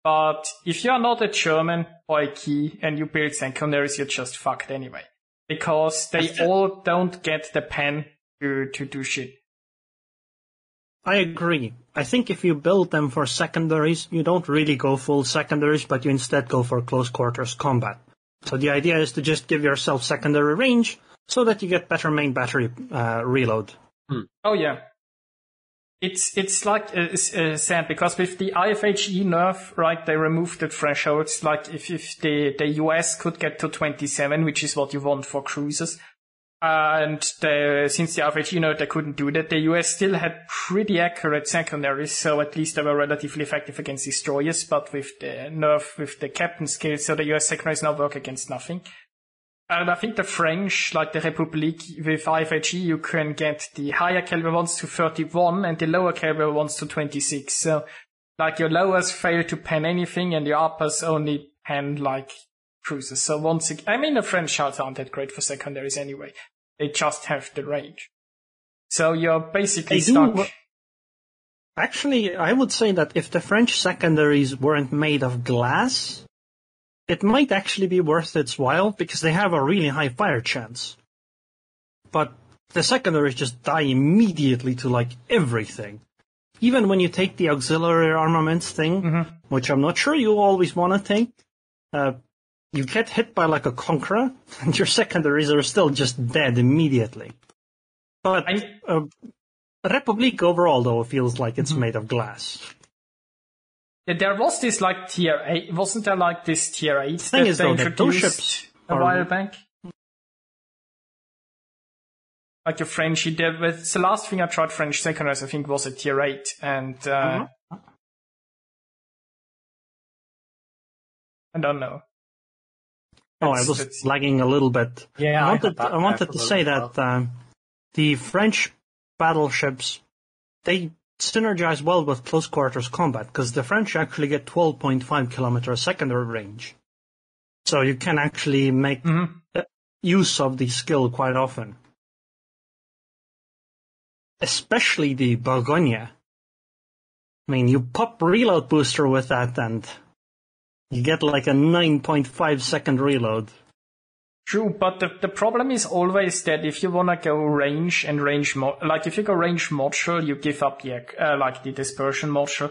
But if you're not a German or a Kii and you build secondaries, you're just fucked anyway. Because they all don't get the pen to, to do shit. I agree. I think if you build them for secondaries, you don't really go full secondaries, but you instead go for close quarters combat. So the idea is to just give yourself secondary range so that you get better main battery uh, reload. Hmm. Oh yeah. It's it's like uh, uh, Sam because with the IFHE nerf, right? They removed the thresholds. Like if if the the US could get to 27, which is what you want for cruisers, and the, since the you know, they couldn't do that, the US still had pretty accurate secondaries, so at least they were relatively effective against destroyers, but with the nerf, with the captain skill, so the US secondaries now work against nothing. And I think the French, like the Republic, with IFHE, you can get the higher caliber ones to 31 and the lower caliber ones to 26. So, like your lowers fail to pen anything and your uppers only pen like cruisers. So once again, I mean, the French shells aren't that great for secondaries anyway. They just have the range. So you're basically stuck. Do, actually, I would say that if the French secondaries weren't made of glass, it might actually be worth its while because they have a really high fire chance. But the secondaries just die immediately to like everything. Even when you take the auxiliary armaments thing, mm-hmm. which I'm not sure you always want to take, uh, you get hit by like a conqueror, and your secondaries are still just dead immediately. But uh, Republic overall, though, feels like it's mm-hmm. made of glass. Yeah, there was this like tier eight, wasn't there? Like this tier eight the thing that is, they though, introduced ships a while back. Like a French, did. With the last thing I tried French secondaries, I think, was a tier eight, and uh, mm-hmm. I don't know. Oh, I was lagging a little bit. Yeah, I wanted, I, I wanted to say that um, the French battleships they synergize well with close quarters combat because the French actually get 12.5 kilometer secondary range, so you can actually make mm-hmm. use of the skill quite often. Especially the Bourgogne. I mean, you pop reload booster with that and you get like a 9.5 second reload. True, but the, the problem is always that if you wanna go range and range mo- like if you go range module, you give up the uh, like the dispersion module.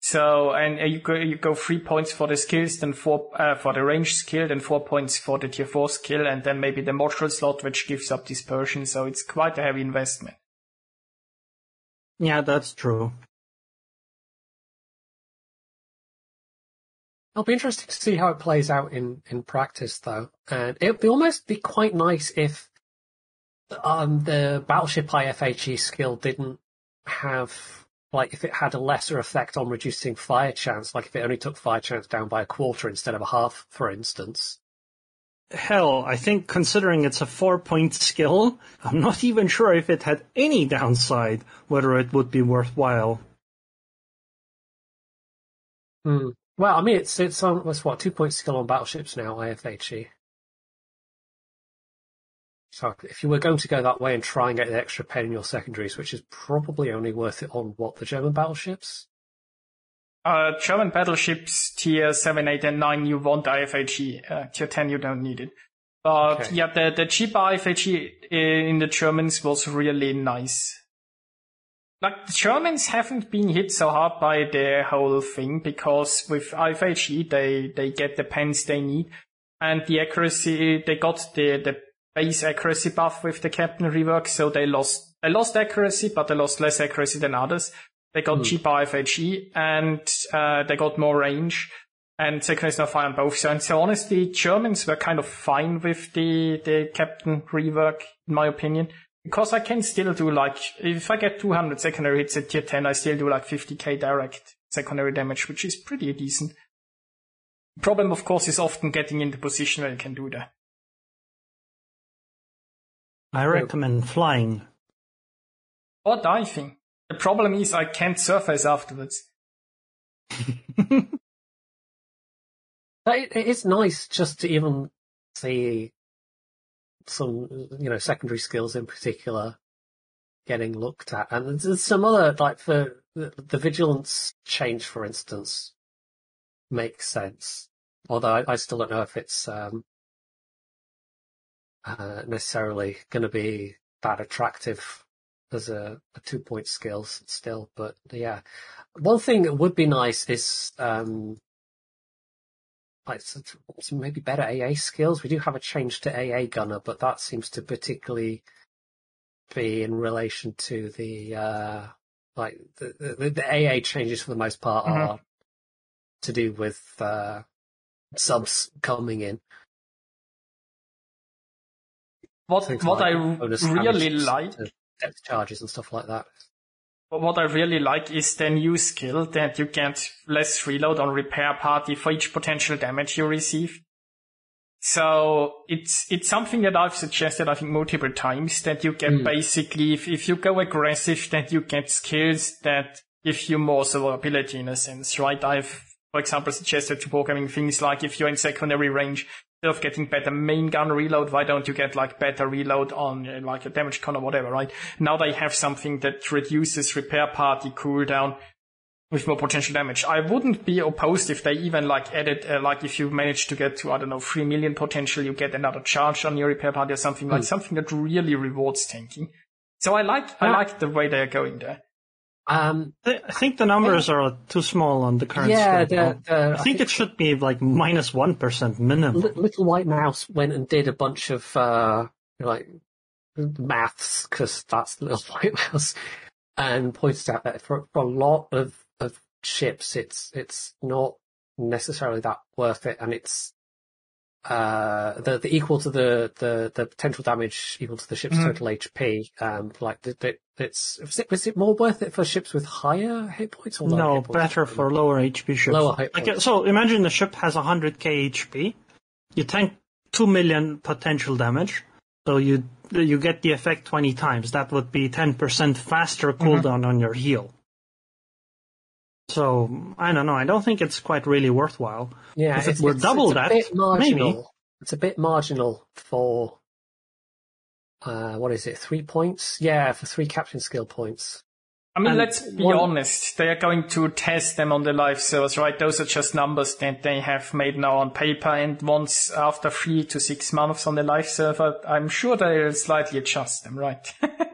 So and uh, you go you go three points for the skills, then four uh, for the range skill, then four points for the tier four skill, and then maybe the module slot which gives up dispersion. So it's quite a heavy investment. Yeah, that's true. It'll be interesting to see how it plays out in, in practice, though. And it'd be almost be quite nice if um, the Battleship IFHE skill didn't have, like, if it had a lesser effect on reducing fire chance, like if it only took fire chance down by a quarter instead of a half, for instance. hell, I think considering it's a four point skill, I'm not even sure if it had any downside, whether it would be worthwhile. Hmm. Well, I mean, it's it's on what's what two point skill on battleships now, IFHE. So if you were going to go that way and try and get the extra pen in your secondaries, which is probably only worth it on what the German battleships. Uh, German battleships tier 7, 8, and 9, you want IFHE. Uh, tier 10, you don't need it. But Okay. yeah, the, the cheaper IFHE in the Germans was really nice. Like, the Germans haven't been hit so hard by the whole thing because with IFHE, they, they get the pens they need and the accuracy, they got the, the base accuracy buff with the captain rework, so they lost, they lost accuracy, but they lost less accuracy than others. They got cheaper IFHE and uh, they got more range and synchronized now fire on both sides. So honestly, Germans were kind of fine with the, the captain rework, in my opinion. Because I can still do like, if I get 200 secondary hits at tier 10, I still do like 50k direct secondary damage, which is pretty decent. Problem, of course, is often getting into position where you can do that. I recommend flying. Or diving. The problem is I can't surface afterwards. It, it is nice just to even see some, you know, secondary skills in particular getting looked at. And there's some other, like for the, the vigilance change, for instance, makes sense. Although I, I still don't know if it's um, uh, necessarily going to be that attractive as a, a two point skill still. But yeah, one thing that would be nice is um, like some, maybe better AA skills. We do have a change to AA gunner, but that seems to particularly be in relation to the uh, like the, the, the AA changes for the most part Mhm. are to do with uh, subs coming in. What, Things what like I really like depth charges and stuff like that. But what I really like is the new skill that you get less reload on repair party for each potential damage you receive. So it's it's something that I've suggested I think multiple times that you get Mm. basically if, if you go aggressive that you get skills that give you more survivability in a sense, right? I've for example suggested to programming things like if you're in secondary range, of getting better main gun reload, why don't you get like better reload on uh, like a damage con or whatever, right? Now they have something that reduces repair party cooldown with more potential damage. I wouldn't be opposed if they even like added, uh, like if you manage to get to, I don't know, 3 million potential, you get another charge on your repair party or something like something that really rewards tanking. So I like, I like the way they're going there. Um, I I think the numbers are too small on the current yeah, the, the, I think it should be like minus one percent minimum. Little White Mouse went and did a bunch of uh, like maths because that's Little White Mouse, and pointed out that for, for a lot of, of ships, it's it's not necessarily that worth it, and it's uh the, the equal to the, the the potential damage equal to the ship's Mhm. total HP. Um, like the, the, it's was it, was it more worth it for ships with higher hit points or No, points? better for lower HP ships. Lower hit Like, points. so imagine the ship has 100k HP. You tank 2 million potential damage. So you you get the effect 20 times. That would be 10% faster cooldown on your heal. So, I don't know. I don't think it's quite really worthwhile. Yeah, If it it's, were it's, double it's that, a bit marginal. maybe. It's a bit marginal for uh, what is it? Three points? Yeah, for three captain skill points. I mean, And let's be one- honest. They are going to test them on the live servers, right? Those are just numbers that they have made now on paper. And once after three to six months on the live server, I'm sure they'll slightly adjust them, right?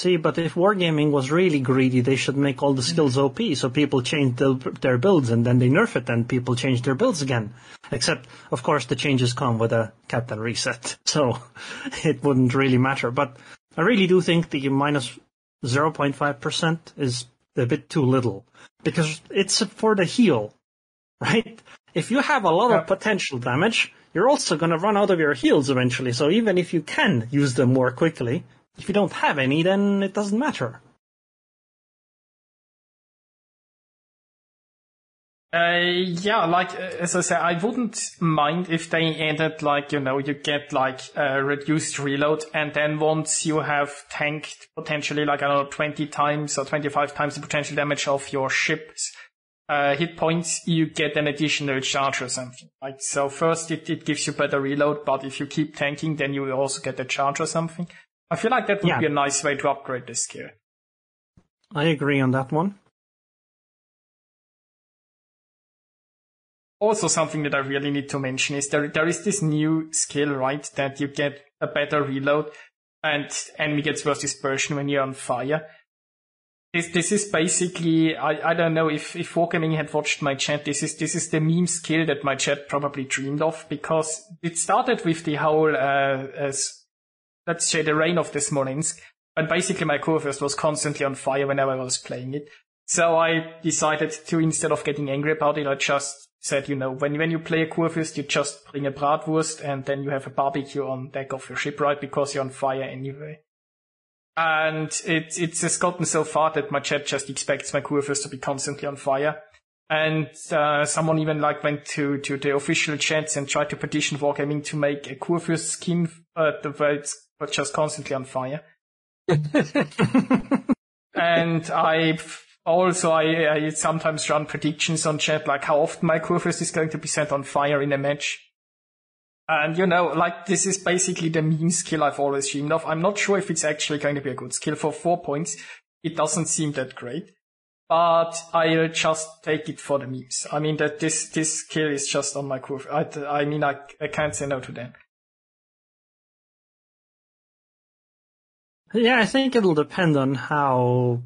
See, but if Wargaming was really greedy, they should make all the skills OP so people change the, their builds and then they nerf it and people change their builds again. Except, of course, the changes come with a captain reset, so it wouldn't really matter. But I really do think the minus 0.5% is a bit too little because it's for the heal, right? If you have a lot of potential damage, you're also going to run out of your heals eventually. So even if you can use them more quickly, if you don't have any, then it doesn't matter. Uh, yeah, like uh, as I said, I wouldn't mind if they added like you know you get like a reduced reload, and then once you have tanked potentially like I don't know twenty times or twenty five times the potential damage of your ship's uh, hit points, you get an additional charge or something. Like so, first it, it gives you better reload, but if you keep tanking, then you also get a charge or something. I feel like that would Yeah. be a nice way to upgrade this skill. I agree on that one. also something that I really need to mention is there there is this new skill, right? That you get a better reload and enemy gets worse dispersion when you're on fire. This this is basically I, I don't know if, if Wargaming had watched my chat, this is this is the meme skill that my chat probably dreamed of because it started with the whole uh as let's say the reign of this Smolensk. but basically my Kurfürst was constantly on fire whenever I was playing it. So I decided to, instead of getting angry about it, I just said, you know, when, when you play a Kurfürst, you just bring a Bratwurst and then you have a barbecue on deck of your ship, right? Because you're on fire anyway. And it, it's just gotten so far that my chat just expects my Kurfürst to be constantly on fire. And uh, someone even like went to, to the official chats and tried to petition Wargaming to make a Kurfürst skin uh, the where it's just constantly on fire. and I also I, I sometimes run predictions on chat like how often my Kurfürst is going to be set on fire in a match. And you know, like this is basically the meme skill I've always dreamed of. I'm not sure if it's actually going to be a good skill for four points. It doesn't seem that great, but I'll just take it for the memes. I mean that this this skill is just on my Kurfürst. I, I mean I, I can't say no to that. Yeah, I think it'll depend on how.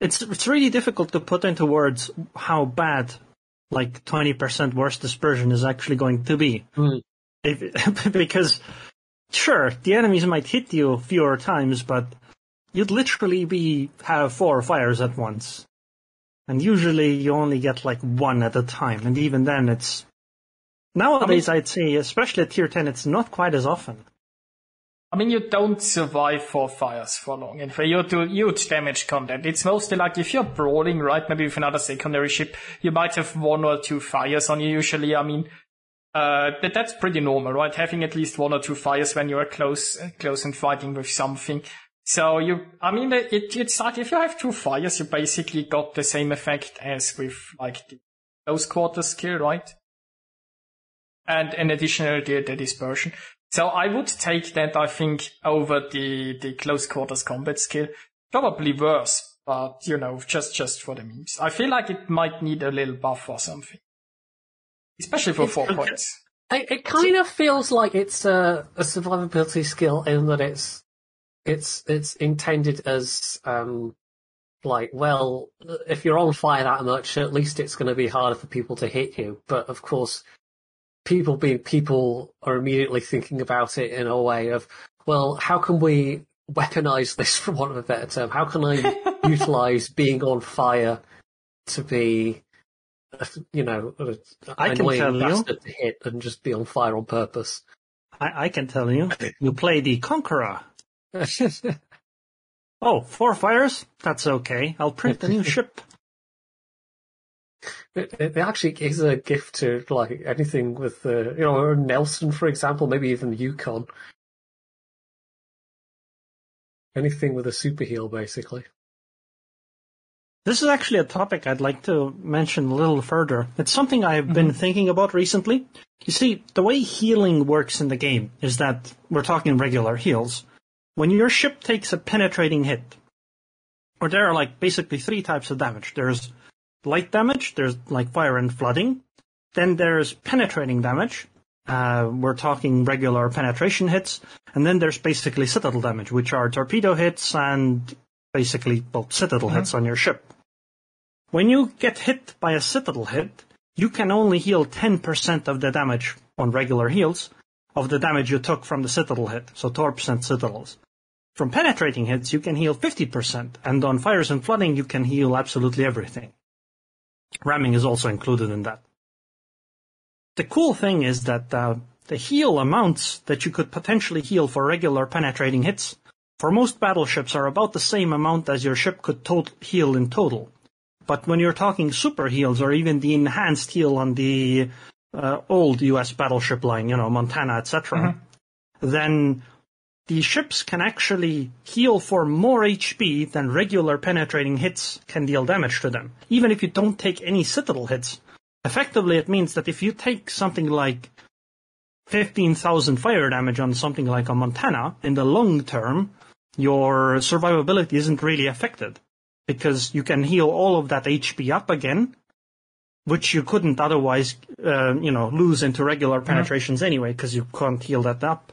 It's it's really difficult to put into words how bad, like twenty percent worse dispersion is actually going to be. Hmm. If, because, sure, the enemies might hit you fewer times, but you'd literally be have four fires at once, and usually you only get like one at a time, and even then it's. Nowadays, I'd say, especially at tier ten, it's not quite as often. I mean, you don't survive four fires for long. And for you do huge damage content. It's mostly like if you're brawling, right? Maybe with another secondary ship, you might have one or two fires on you usually. I mean, uh, that, that's pretty normal, right? Having at least one or two fires when you're close, uh, close and fighting with something. So you, I mean, it, it's like if you have two fires, you basically got the same effect as with like the close quarter skill, right? And an additional the, the dispersion. So I would take that, I think, over the, the close quarters combat skill. Probably worse, but you know, just, just for the memes. I feel like it might need a little buff or something. Especially for It's four okay. points. It, it kind of feels like it's a, a survivability skill in that it's it's it's intended as um like well if you're on fire that much at least it's going to be harder for people to hit you but of course people being people are immediately thinking about it in a way of well how can we weaponize this for want of a better term how can i utilize being on fire to be you know an I can annoying tell you. bastard to hit and just be on fire on purpose I, I can tell you. You play the Conqueror. Oh, four fires? That's okay. I'll print a new ship. It, it actually is a gift to like anything with uh, you know Nelson, for example, maybe even Yukon. Anything with a super heal, basically. This is actually a topic I'd like to mention a little further. It's something I've been thinking about recently. You see, the way healing works in the game is that we're talking regular heals. When your ship takes a penetrating hit, or there are like basically three types of damage. There's light damage, there's like fire and flooding, then there's penetrating damage. Uh, we're talking regular penetration hits, and then there's basically citadel damage, which are torpedo hits and basically well, citadel hits on your ship. When you get hit by a citadel hit, you can only heal 10% of the damage on regular heals of the damage you took from the citadel hit, so torps and citadels. From penetrating hits, you can heal 50%, and on fires and flooding, you can heal absolutely everything. Ramming is also included in that. The cool thing is that uh, the heal amounts that you could potentially heal for regular penetrating hits for most battleships are about the same amount as your ship could tot- heal in total. But when you're talking super heals or even the enhanced heal on the uh, old U.S. battleship line, you know, Montana, etc., Mm-hmm. then the ships can actually heal for more HP than regular penetrating hits can deal damage to them, even if you don't take any citadel hits. Effectively, it means that if you take something like 15,000 fire damage on something like a Montana, in the long term, your survivability isn't really affected because you can heal all of that HP up again, which you couldn't otherwise, uh, you know, lose into regular penetrations anyway because you can't heal that up.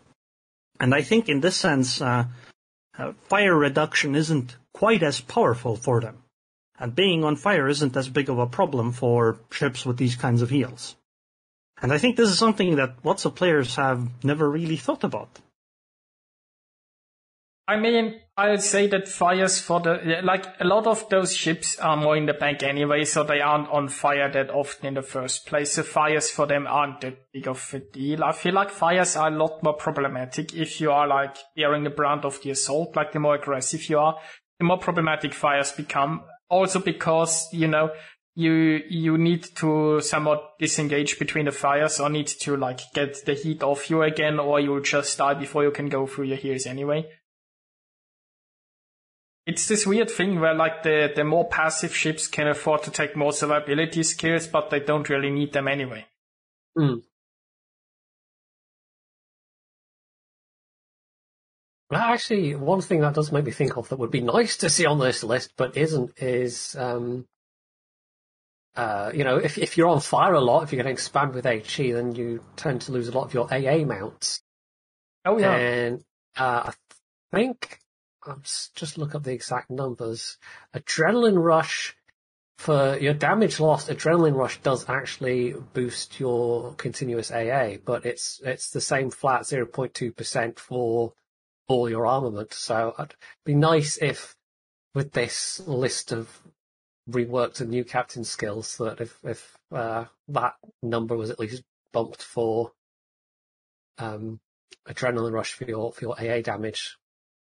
And I think in this sense, uh, uh, fire reduction isn't quite as powerful for them. And being on fire isn't as big of a problem for ships with these kinds of heals. And I think this is something that lots of players have never really thought about. I mean, I would say that fires for the, like, a lot of those ships are more in the bank anyway, so they aren't on fire that often in the first place. So fires for them aren't that big of a deal. I feel like fires are a lot more problematic if you are, like, bearing the brunt of the assault, like, the more aggressive you are, the more problematic fires become. Also because, you know, you, you need to somewhat disengage between the fires or need to, like, get the heat off you again, or you'll just die before you can go through your heals anyway it's this weird thing where like the, the more passive ships can afford to take more survivability skills, but they don't really need them anyway. Mm. Well, actually, one thing that does make me think of that would be nice to see on this list, but isn't, is, um, uh, you know, if if you're on fire a lot, if you're going to expand with HE, then you tend to lose a lot of your AA mounts. Oh yeah. And uh, I think I'm just look up the exact numbers. Adrenaline rush for your damage lost. Adrenaline rush does actually boost your continuous AA, but it's it's the same flat 0.2 percent for all your armament. So it'd be nice if with this list of reworked and new captain skills that if if uh, that number was at least bumped for um, adrenaline rush for your for your AA damage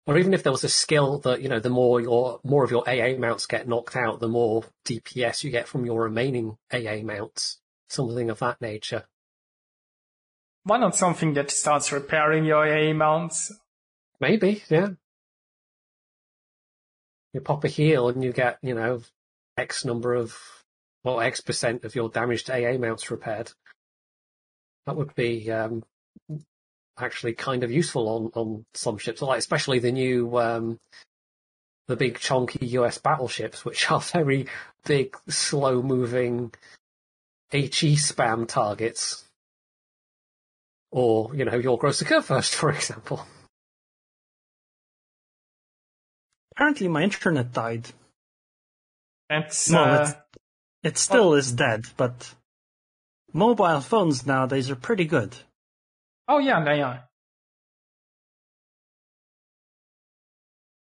or even if there was a skill that you know the more your more of your AA mounts get knocked out, the more DPS you get from your remaining AA mounts, something of that nature. Why not something that starts repairing your AA mounts? Maybe, yeah. You pop a heal and you get you know X number of well X percent of your damaged AA mounts repaired. That would be um, actually kind of useful on, on some ships, like especially the new um, the big chunky US battleships, which are very big, slow moving HE spam targets. Or, you know, your Grosse Kurfürst, for example. Apparently my internet died. That's No, uh, it, it still is dead, but mobile phones nowadays are pretty good. Oh yeah, they.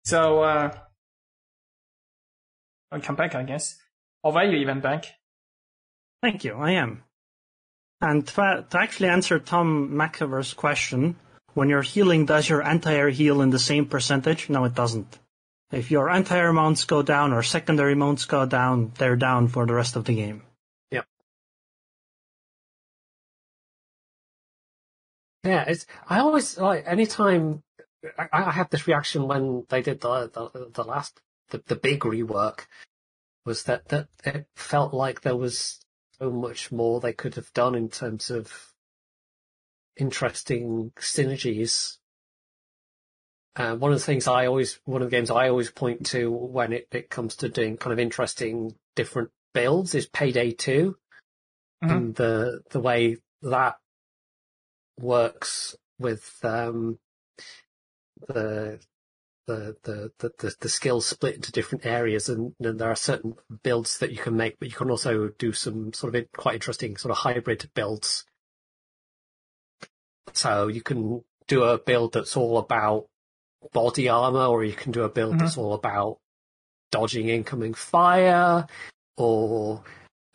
So uh, I'll come back, I guess. Or are you even back? Thank you, I am. And to, to actually answer Tom McIver's question, when you're healing, does your anti-air heal in the same percentage? No, it doesn't. If your anti-air mounts go down or secondary mounts go down, they're down for the rest of the game. Yeah, it's. I always like anytime I, I had this reaction when they did the the, the last the, the big rework was that that it felt like there was so much more they could have done in terms of interesting synergies. Uh, one of the things I always, one of the games I always point to when it, it comes to doing kind of interesting different builds is Payday 2 Mhm. and the the way that works with um, the the, the, the, the, skills split into different areas and, and there are certain builds that you can make, but you can also do some sort of quite interesting sort of hybrid builds. So you can do a build that's all about body armor or you can do a build Mhm. that's all about dodging incoming fire or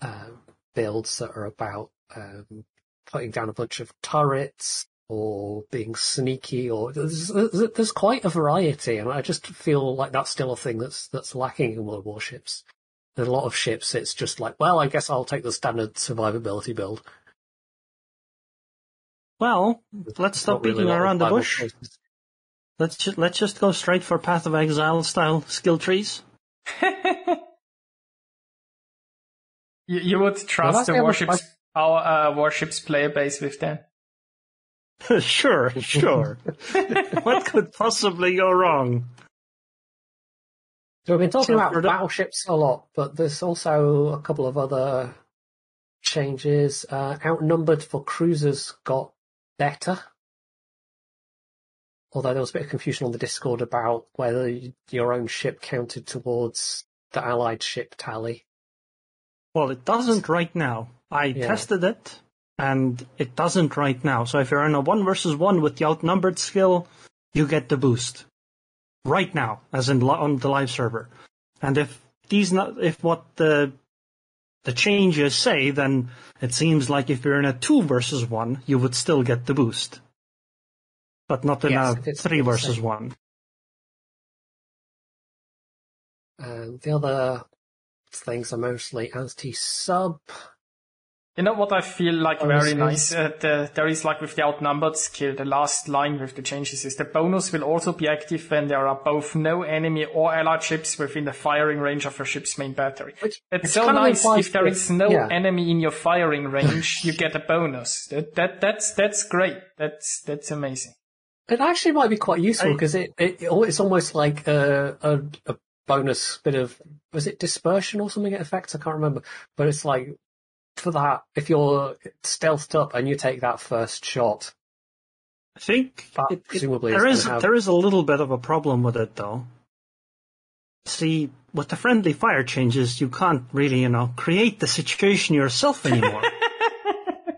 um, builds that are about um, putting down a bunch of turrets or being sneaky or there's, there's there's quite a variety and I just feel like that's still a thing that's that's lacking in World Warships. There's a lot of ships, it's just like, well, I guess I'll take the standard survivability build. Well, let's stop Not really beating a lot of around the bush. choices. Let's just let's just go straight for Path of Exile style skill trees. you, you would trust the the other warships, our uh, warships player base with them. sure, sure. what could possibly go wrong? So we've been talking So about for battleships a lot, but there's also a couple of other changes. Uh, outnumbered for cruisers got better. Although there was a bit of confusion on the Discord about whether your own ship counted towards the allied ship tally. Well, it doesn't right now. I Yeah. tested it, and it doesn't right now. So if you're in a one versus one with the outnumbered skill, you get the boost right now, as in on the live server. And if these, not, if what the the changes say, then it seems like if you're in a two versus one, you would still get the boost, but not in Yes, a three versus same. one. And the other things are mostly anti-sub. You know what I feel like Bonus very is- nice? Uh, the, there is like with the outnumbered skill, the last line with the changes is the bonus will also be active when there are both no enemy or allied ships within the firing range of your ship's main battery. Which It's so nice if there is no yeah. enemy in your firing range, you get a bonus. That, that that's that's great. That's that's amazing. It actually might be quite useful because it, it it's almost like a, a a bonus bit of was it dispersion or something it affects? I can't remember, but it's like for that if you're stealthed up and you take that first shot, I think That it- it- there is, is have... there is a little bit of a problem with it though. See, with the friendly fire changes, you can't really, you know, create the situation yourself anymore.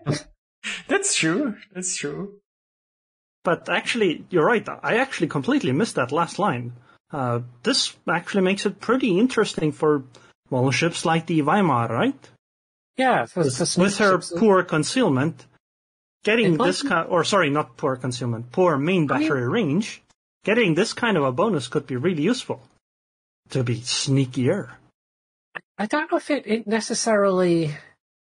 That's true. That's true. but actually, you're right. I actually completely missed that last line. Uh, this actually makes it pretty interesting for well ships like the Weimar, right? Yeah, for, for With her poor concealment, getting this kind, or sorry, not poor concealment, poor main I mean- battery range, getting this kind of a bonus could be really useful to be sneakier. I don't know if it, it necessarily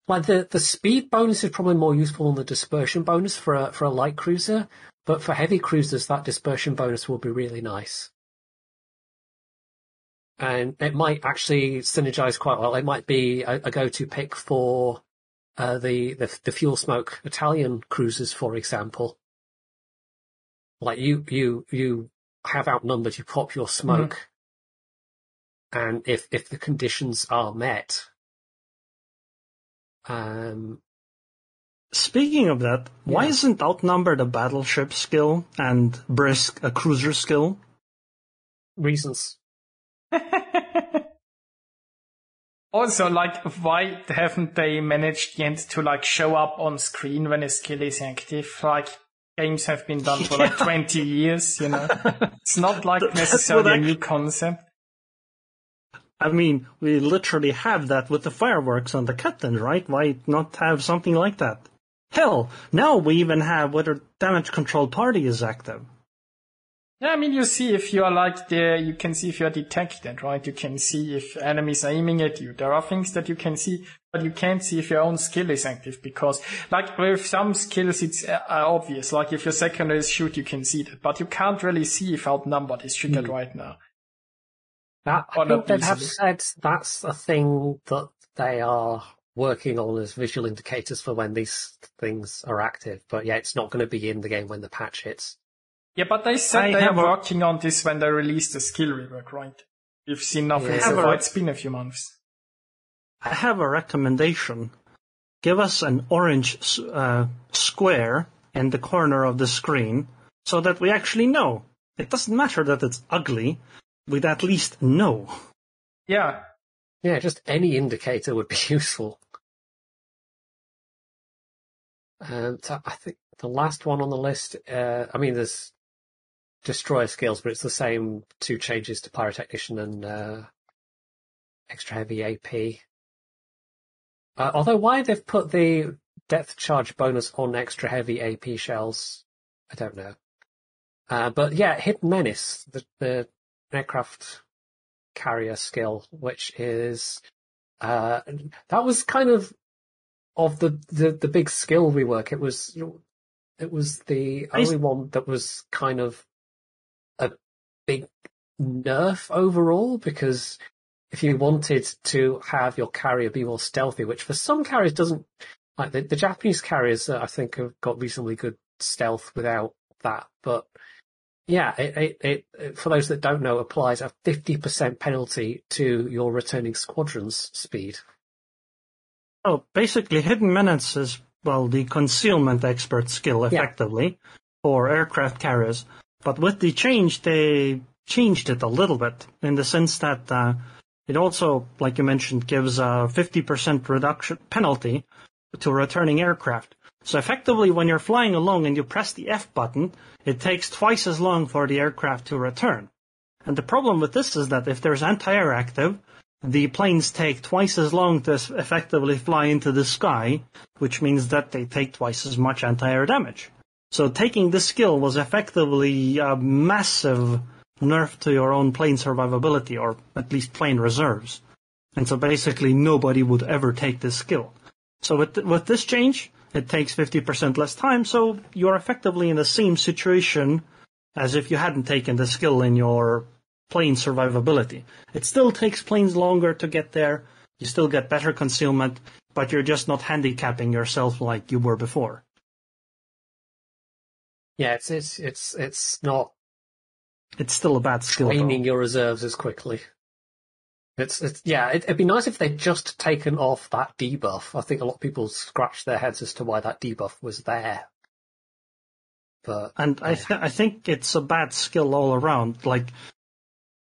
like the the speed bonus is probably more useful than the dispersion bonus for a for a light cruiser, but for heavy cruisers that dispersion bonus will be really nice. And it might actually synergize quite well. It might be a, a go-to pick for uh, the, the the fuel smoke Italian cruisers, for example. Like you you you have outnumbered, you pop your smoke, and if if the conditions are met, um, Speaking of that, why isn't outnumbered a battleship skill and brisk a cruiser skill? reasons. Also, like, why haven't they managed yet to like show up on screen when a skill is active? Like, games have been done for like 20 years, you know? It's not like necessarily a new concept. I mean, we literally have that with the fireworks on the Catelyn, right? Why not have something like that? Hell, now we even have whether damage control party is active. Yeah, I mean, you see if you are like there, you can see if you are detected, right? You can see if enemies are aiming at you. There are things that you can see, but you can't see if your own skill is active because, like, with some skills, it's uh, obvious. Like, if your secondary is shoot, you can see that, but you can't really see if outnumbered is triggered right now. That, I Or think they have said that's a thing that they are working on as visual indicators for when these things are active. But yeah, it's not going to be in the game when the patch hits. Yeah, but they said I they are have a- working on this when they released the skill rework, right? We've seen nothing Yeah. so Have a- far. It's been a few months. I have a recommendation. Give us an orange uh, square in the corner of the screen so that we actually know. It doesn't matter that it's ugly. We'd at least know. Yeah, Yeah, just any indicator would be useful. And I think the last one on the list, uh, I mean, there's destroyer skills, but it's the same two changes to pyrotechnician and uh, extra heavy AP. Uh, although why they've put the depth charge bonus on extra heavy AP shells, I don't know. Uh, but yeah, hidden menace, the, the aircraft carrier skill, which is Uh, that was kind of of the, the, the big skill rework. It was it was the only one that was kind of big nerf overall because if you wanted to have your carrier be more stealthy, which for some carriers doesn't like the, the Japanese carriers, uh, I think have got reasonably good stealth without that, but yeah, it, it, it, for those that don't know, applies a 50% penalty to your returning squadron's speed. Oh, basically, hidden menace is, well, the concealment expert skill, effectively, yeah. for aircraft carriers. But with the change, they changed it a little bit in the sense that uh, it also, like you mentioned, gives a 50% reduction penalty to returning aircraft. So effectively, when you're flying along and you press the F button, it takes twice as long for the aircraft to return. And the problem with this is that if there's anti-air active, the planes take twice as long to effectively fly into the sky, which means that they take twice as much anti-air damage. So taking this skill was effectively a massive nerf to your own plane survivability, or at least plane reserves. And so basically nobody would ever take this skill. So with, with this change, it takes 50% less time, so you're effectively in the same situation as if you hadn't taken the skill in your plane survivability. It still takes planes longer to get there, you still get better concealment, but you're just not handicapping yourself like you were before. Yeah, it's it's it's it's not. It's still a bad skill. Training your reserves as quickly. It's, it's yeah. It, would be nice if they'd just taken off that debuff. I think a lot of people scratched their heads as to why that debuff was there. But and I th- I think it's a bad skill all around. Like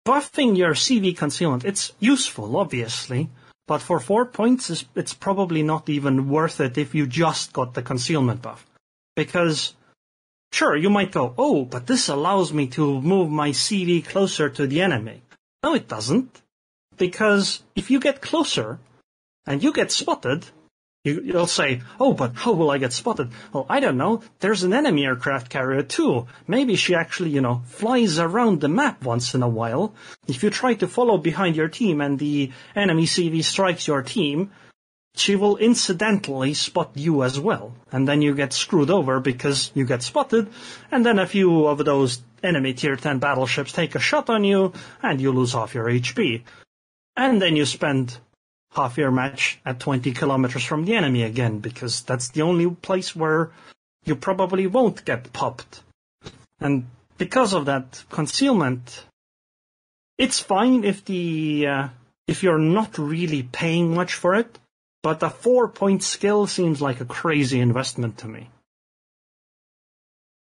buffing your CV concealment, it's useful, obviously, but for four points, it's probably not even worth it if you just got the concealment buff, because. Sure, you might go, oh, but this allows me to move my CV closer to the enemy. No, it doesn't because if you get closer and you get spotted, you, will say, oh, but how will I get spotted? Well, I don't know. There's an enemy aircraft carrier too. Maybe she actually, you know, flies around the map once in a while. If you try to follow behind your team and the enemy CV strikes your team, she will incidentally spot you as well. And then you get screwed over because you get spotted. And then a few of those enemy tier 10 battleships take a shot on you and you lose half your HP and then you spend half your match at 20 kilometers from the enemy again, because that's the only place where you probably won't get popped. And because of that concealment, it's fine if the uh, if you're not really paying much for it, but a four point skill seems like a crazy investment to me.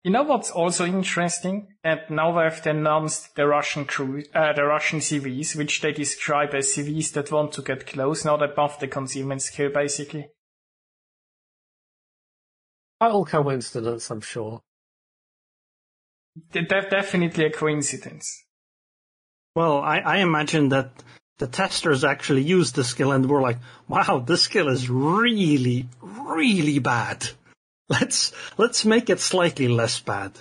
You know what's also interesting? That now they've announced the Russian crew, uh, the Russian CVs, which they describe as CVs that want to get close, not above the concealment skill, basically. Total coincidence, I'm sure. De- definitely a coincidence. Well, I, I imagine that the testers actually used the skill and were like, wow, this skill is really, really bad. Let's let's make it slightly less bad.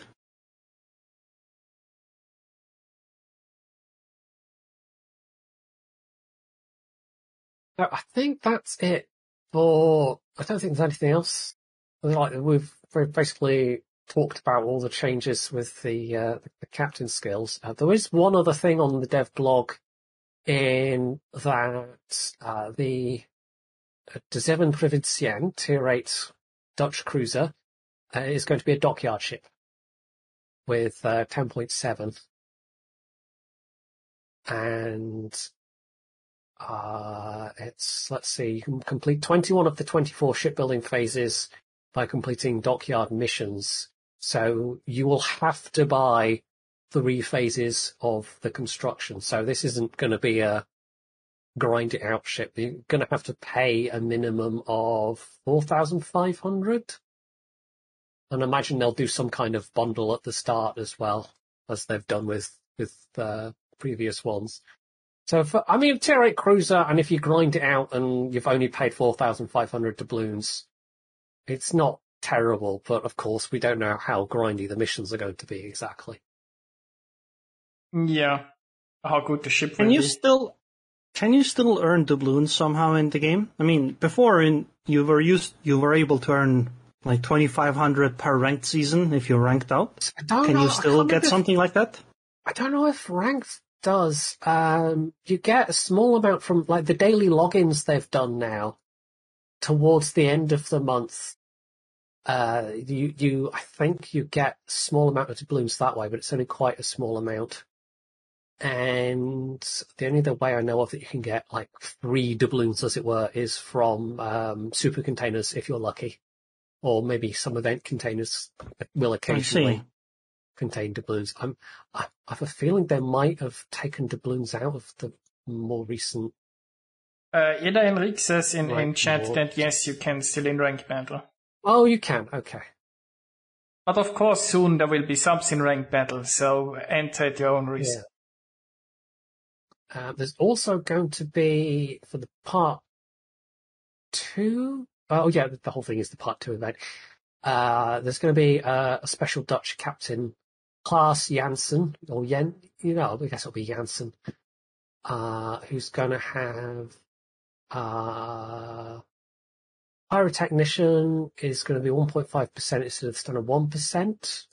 I think that's it for. I don't think there's anything else. Like we've basically talked about all the changes with the uh, the captain skills. Uh, there is one other thing on the dev blog in that uh, the uh, De Zeven Provinciën tier eight Dutch cruiser uh, is going to be a dockyard ship with uh, 10.7. And uh, it's, let's see, you can complete 21 of the 24 shipbuilding phases by completing dockyard missions. So you will have to buy three phases of the construction. So this isn't going to be a grind it out ship, you're going to have to pay a minimum of 4,500. And imagine they'll do some kind of bundle at the start as well, as they've done with, with, uh, previous ones. So for, I mean, tier 8 cruiser, and if you grind it out and you've only paid 4,500 doubloons, it's not terrible, but of course we don't know how grindy the missions are going to be exactly. Yeah. How good the ship Can you be. still can you still earn doubloons somehow in the game? I mean, before in you were used you were able to earn like twenty five hundred per ranked season if you ranked out. I don't Can know, you still can't get remember if- something like that? I don't know if ranked does. Um, you get a small amount from like the daily logins they've done now. Towards the end of the month, uh, you you I think you get a small amount of doubloons that way, but it's only quite a small amount. And the only other way I know of that you can get like three doubloons, as it were, is from um, super containers if you're lucky, or maybe some event containers will occasionally contain doubloons. I'm, I I have a feeling they might have taken doubloons out of the more recent. Uh, Ida Enrique says in, in chat war. that yes, you can still in rank battle. Oh, you can. Okay. But of course, soon there will be subs in rank battle, so enter at your own risk. Uh, there's also going to be for the part two. Oh yeah, the whole thing is the part two event. Uh, there's going to be uh, a special Dutch captain, Klaas Janssen or Jen. You know, I guess it'll be Janssen, uh, who's going to have uh, pyrotechnician is going to be 1.5% instead of standard 1%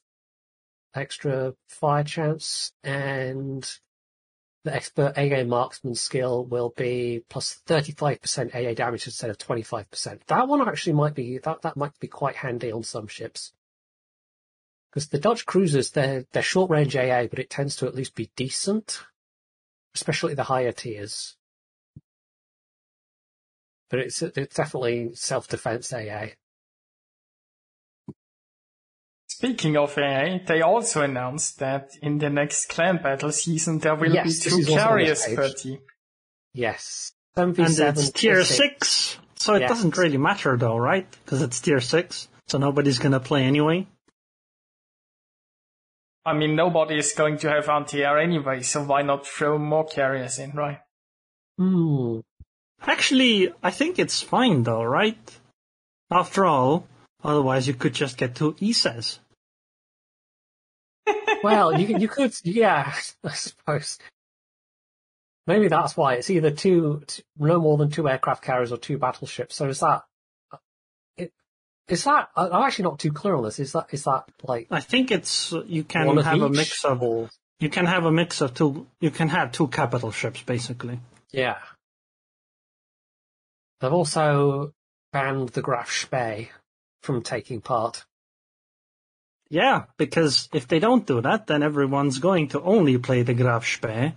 extra fire chance, and the expert AA marksman skill will be plus 35% AA damage instead of 25%. That one actually might be, that, that might be quite handy on some ships. Because the Dutch cruisers, they're, they're short range AA, but it tends to at least be decent. Especially the higher tiers. But it's, it's definitely self-defense AA. Speaking of AI, they also announced that in the next clan battle season there will Yes, be two is also on carriers this per page. team. Yes. And 7v7 it's tier six. six, so it Yes. doesn't really matter though, right? Because it's tier six, so nobody's gonna play anyway. I mean, nobody is going to have anti-air anyway, so why not throw more carriers in, right? Hmm. Actually, I think it's fine though, right? After all, otherwise you could just get two ESAs. Well, you you could, yeah, I suppose. Maybe that's why it's either two, t- no more than two aircraft carriers or two battleships. So is that, it, is that? I'm actually not too clear on this. Is that is that like I think it's you can have a mix of or you can have a mix of two. You can have two capital ships basically. yeah? They've also banned the Graf Spee from taking part. Yeah, because if they don't do that, then everyone's going to only play the Graf Spee.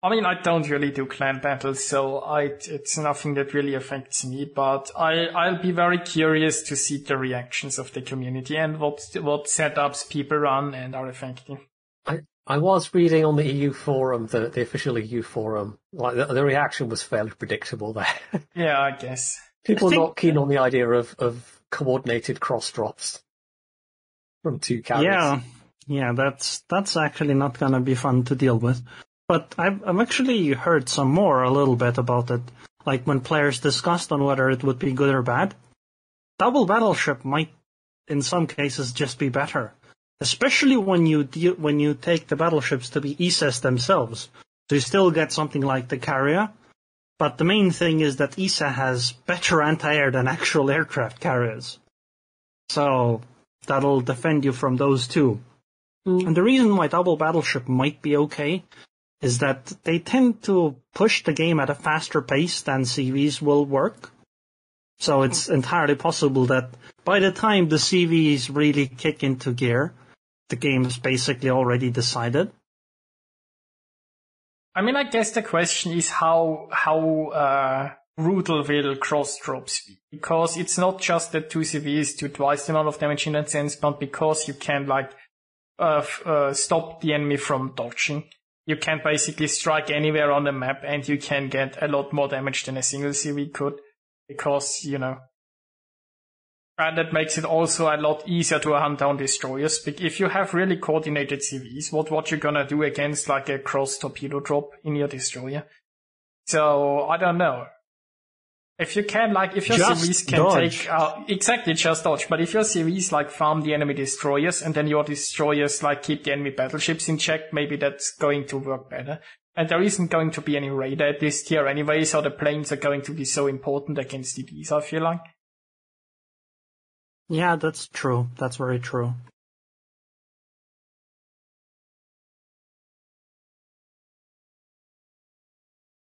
I mean, I don't really do clan battles, so I, it's nothing that really affects me, but I, I'll be very curious to see the reactions of the community and what, what setups people run and are effective. I, I was reading on the EU forum, the, the official EU forum, like the, the reaction was fairly predictable there. Yeah, I guess. People I think- not keen on the idea of, of coordinated cross drops from two carriers. Yeah, yeah, that's that's actually not gonna be fun to deal with. But I've I've actually heard some more a little bit about it, like when players discussed on whether it would be good or bad. Double battleship might, in some cases, just be better, especially when you deal when you take the battleships to be ESAs themselves. So you still get something like the carrier, but the main thing is that ESA has better anti-air than actual aircraft carriers. So that'll defend you from those two. Mm. And the reason why double battleship might be okay is that they tend to push the game at a faster pace than CVs will work. So it's entirely possible that by the time the CVs really kick into gear, the game is basically already decided. I mean, I guess the question is how, how, uh, brutal will cross drops be? Because it's not just that two CVs do twice the amount of damage in that sense, but because you can like, uh, uh, stop the enemy from dodging. You can basically strike anywhere on the map and you can get a lot more damage than a single CV could. Because, you know, and that makes it also a lot easier to hunt down destroyers. If you have really coordinated CVs, what what you're gonna do against like a cross torpedo drop in your destroyer? So I don't know. If you can, like, if your Just series can dodge. take, uh, exactly, just dodge. But if your CVs, like, farm the enemy destroyers and then your destroyers, like, keep the enemy battleships in check, maybe that's going to work better. And there isn't going to be any radar at this tier anyway, so the planes are going to be so important against DDs, I feel like. Yeah, that's true. That's very true.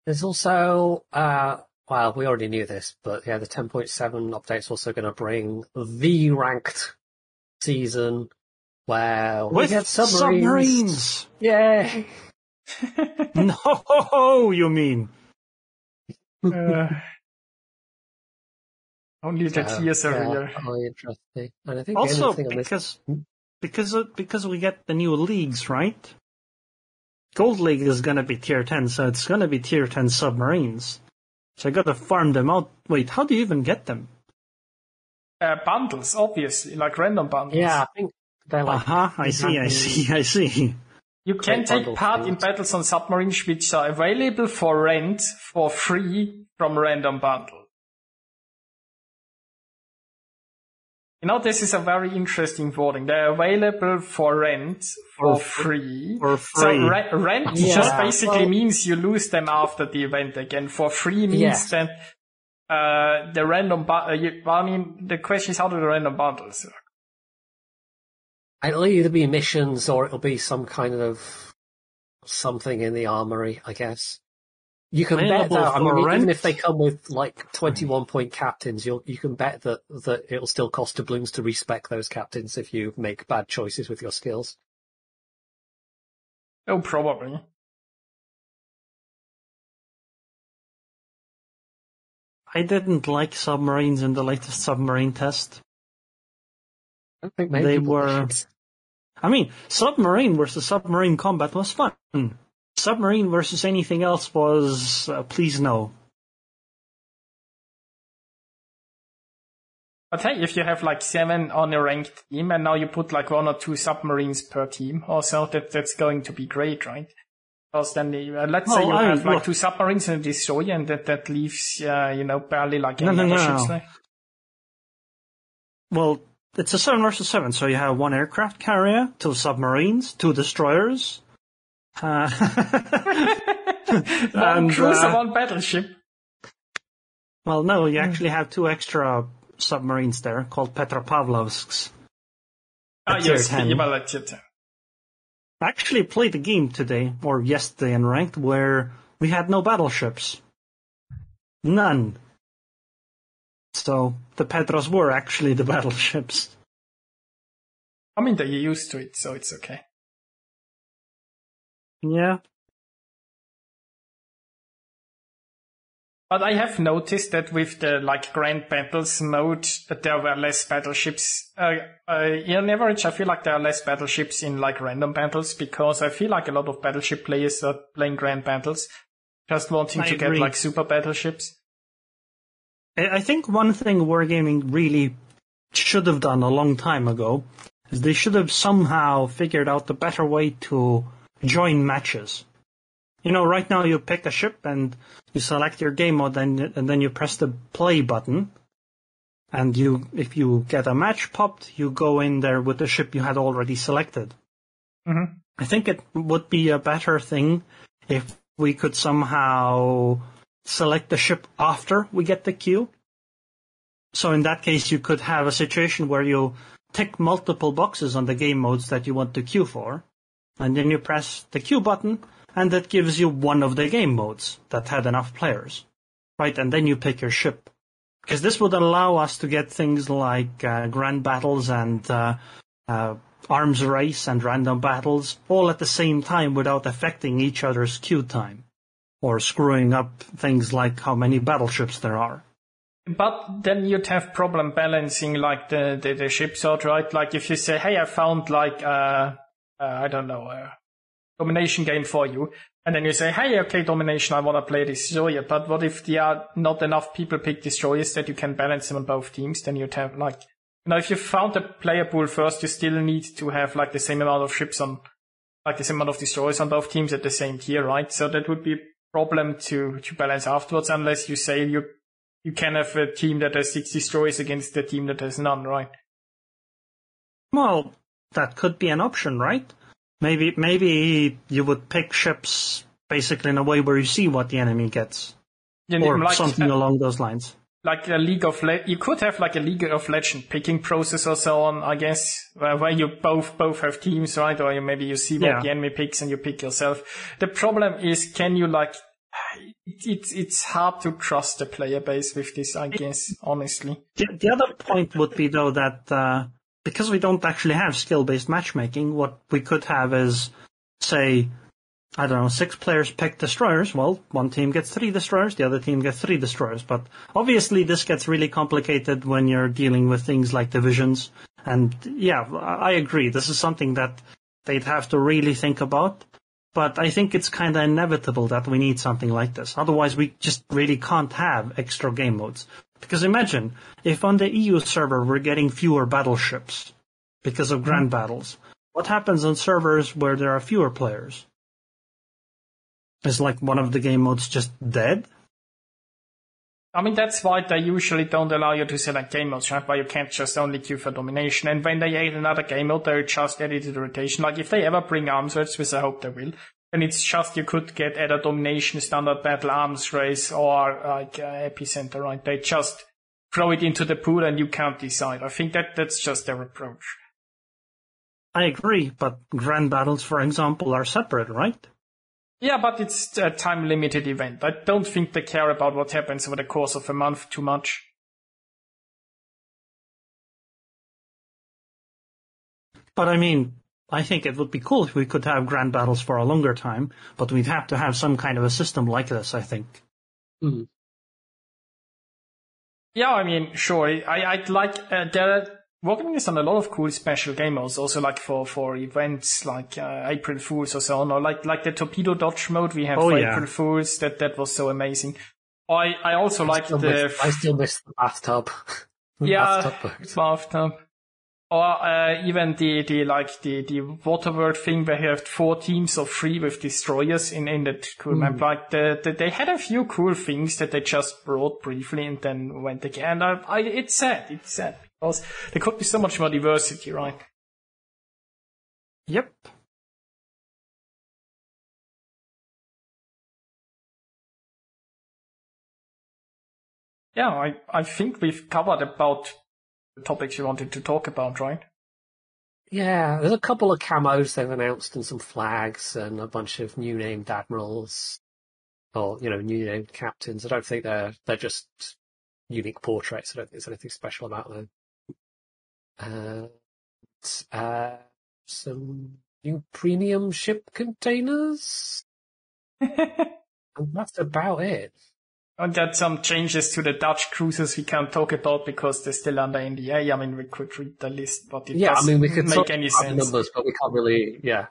There's also, uh, well, we already knew this, but yeah, the 10.7 update's also going to bring the ranked season where we With get submarines. submarines. Yay! no, you mean? Uh, only the So, tiers are yeah, real. really interesting. And I think Also, only this, because because because we get the new leagues, right? Gold League is gonna be tier ten, so it's gonna be tier ten submarines. So I gotta farm them out. Wait, how do you even get them? Uh, bundles, obviously, like random bundles. yeah, I think they're Uh like, huh. I see. I see. I see. You can Great take bundle part in battles on submarines which are available for rent for free from random bundle. You know, this is a very interesting wording. They're available for rent for For free. For So free. re- rent Yeah, just basically well- means you lose them after the event again. For free means Yes. that uh, the random, bu- uh, you, I mean, the question is how do the random bundles work? it'll either be missions or it'll be some kind of something in the armory, I guess. You can bet that. I mean, for even if they come with like twenty-one point captains, you'll you can bet that that it'll still cost doubloons to respec those captains if you make bad choices with your skills. Oh, probably. I didn't like submarines in the latest submarine test. I think many They were- did. I mean, submarine versus submarine combat was fun. Submarine versus anything else was uh, please no. But hey, if you have like seven on a ranked team and now you put like one or two submarines per team or so, that, that's going to be great, right? Because then, the, uh, let's say you I- have like look- two submarines and a destroyer and that, that leaves, uh, you know, barely like No, any no, no. ships left. Well, it's a seven versus seven, so you have one aircraft carrier, two submarines, two destroyers. Uh, And, cruiser, uh, one battleship. well, no, you actually have two extra submarines there called Petropavlovsks. Ah, yes, 10. well, at tier 10. I actually played a game today, or yesterday in ranked, where we had no battleships. None. So the Petros were actually the battleships. I mean, they're used to it, so it's okay. Yeah. But I have noticed that with the like grand battles mode, there were less battleships. Uh, uh, in average, I feel like there are less battleships in like random battles because I feel like a lot of battleship players are playing grand battles, just wanting I to agree. get like super battleships. I I think one thing Wargaming really should have done a long time ago is they should have somehow figured out the better way to join matches. You know, right now you pick a ship and you select your game mode and, and then you press the play button. And you, if you get a match popped, you go in there with the ship you had already selected. Mhm. I think it would be a better thing if we could somehow select the ship after we get the queue. So in that case, you could have a situation where you tick multiple boxes on the game modes that you want to queue for, and then you press the queue button, and that gives you one of the game modes that had enough players, right? And then you pick your ship, because this would allow us to get things like uh, grand battles and uh, uh, arms race and random battles all at the same time without affecting each other's queue time or screwing up things like how many battleships there are. But then you'd have problem balancing like the, the, the ship sort, right? Like if you say, hey, I found like, uh, uh, I don't know, a domination game for you. And then you say, hey, okay, domination, I want to play destroyer. But what if there are not enough people pick destroyers that you can balance them on both teams? Then you'd have like, you know, if you found a player pool first, you still need to have like the same amount of ships on, like the same amount of destroyers on both teams at the same tier, right? So that would be a problem to, to balance afterwards unless you say you you can have a team that has six destroyers against a team that has none, right? Well, that could be an option, right? Maybe maybe you would pick ships basically in a way where you see what the enemy gets, You or like, something uh, along those lines. like a League of Le- you could have like a League of Legend picking process or so on, I guess, where, where you both both have teams, right? Or you, maybe you see what Yeah. the enemy picks and you pick yourself. The problem is, can you like? It's it's hard to trust the player base with this, I guess, honestly. The, the other point would be though that uh, because we don't actually have skill-based matchmaking, what we could have is, say, I don't know, six players pick destroyers. Well, one team gets three destroyers, the other team gets three destroyers. But obviously, this gets really complicated when you're dealing with things like divisions. And yeah, I agree. This is something that they'd have to really think about. But I think it's kind of inevitable that we need something like this. Otherwise, we just really can't have extra game modes. Because imagine if on the EU server we're getting fewer battleships because of grand hmm. battles. What happens on servers where there are fewer players? Is like one of the game modes just dead? I mean, that's why they usually don't allow you to select game modes, right? Why you can't just only queue for domination. And when they add another game mode, they just add it to the rotation. Like if they ever bring arms which I hope they will, then it's just you could get either domination, standard battle, arms race, or like uh, epicenter, right? They just throw it into the pool and you can't decide. I think that that's just their approach. I agree, but grand battles, for example, are separate, right? Yeah, but it's a time limited event. I don't think they care about what happens over the course of a month too much. But I mean, I think it would be cool if we could have grand battles for a longer time, but we'd have to have some kind of a system like this, I think. Hmm. Yeah, I mean, sure. I, I'd like, uh, they're working is on a lot of cool special game modes, also like for, for events like, uh, April Fools or so on, or like, like the torpedo dodge mode we have Oh, for yeah. April Fools. That, that was so amazing. I, I also like the, miss- I still miss the bathtub. The yeah, bathtub. bathtub. Or, uh, even the, the, like, the, the Waterworld thing where you have four teams of three with destroyers in, in that cool map. Like, the, the, they had a few cool things that they just brought briefly and then went again. I, I, it's sad, it's sad because there could be so much more diversity, right? Yep. Yeah, I, I think we've covered about topics you wanted to talk about, right? Yeah, there's a couple of camos they've announced and some flags and a bunch of new named admirals or you know new named captains. I don't think they're they're just unique portraits. I don't think there's anything special about them. And uh, some new premium ship containers, and that's about it. And got some changes to the Dutch cruisers we can't talk about because they're still under NDA. I mean, we could read the list, but it yeah, I doesn't I mean we could make talk any about the sense. numbers, but we can't really. Yeah.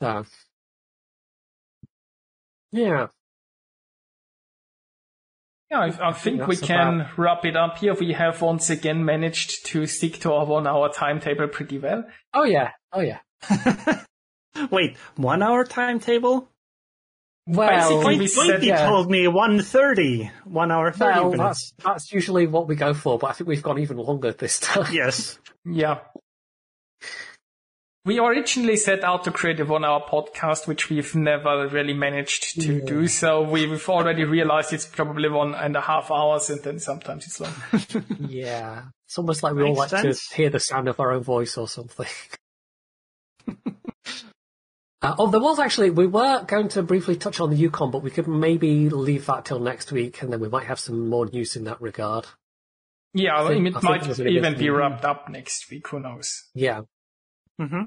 Uh, yeah. Yeah, I, I think we that's can wrap it up here. We have once again managed to stick to our one hour timetable pretty well. Oh yeah. Oh yeah. Wait, one hour timetable? Well, Basically, we said, yeah. told me 1.30. One hour 30 well, minutes. that's that's usually what we go for, but I think we've gone even longer this time. Yes. Yeah. We originally set out to create a one hour podcast, which we've never really managed to Yeah. do. So we- we've already realized it's probably one and a half hours and then sometimes it's long. Yeah. It's almost like we all like sense. to hear the sound of our own voice or something. uh, oh, there was actually, we were going to briefly touch on the Yukon, but we could maybe leave that till next week and then we might have some more news in that regard. Yeah, I think- mean, I it think might there's even be wrapped up next week. Who knows? Yeah. hmm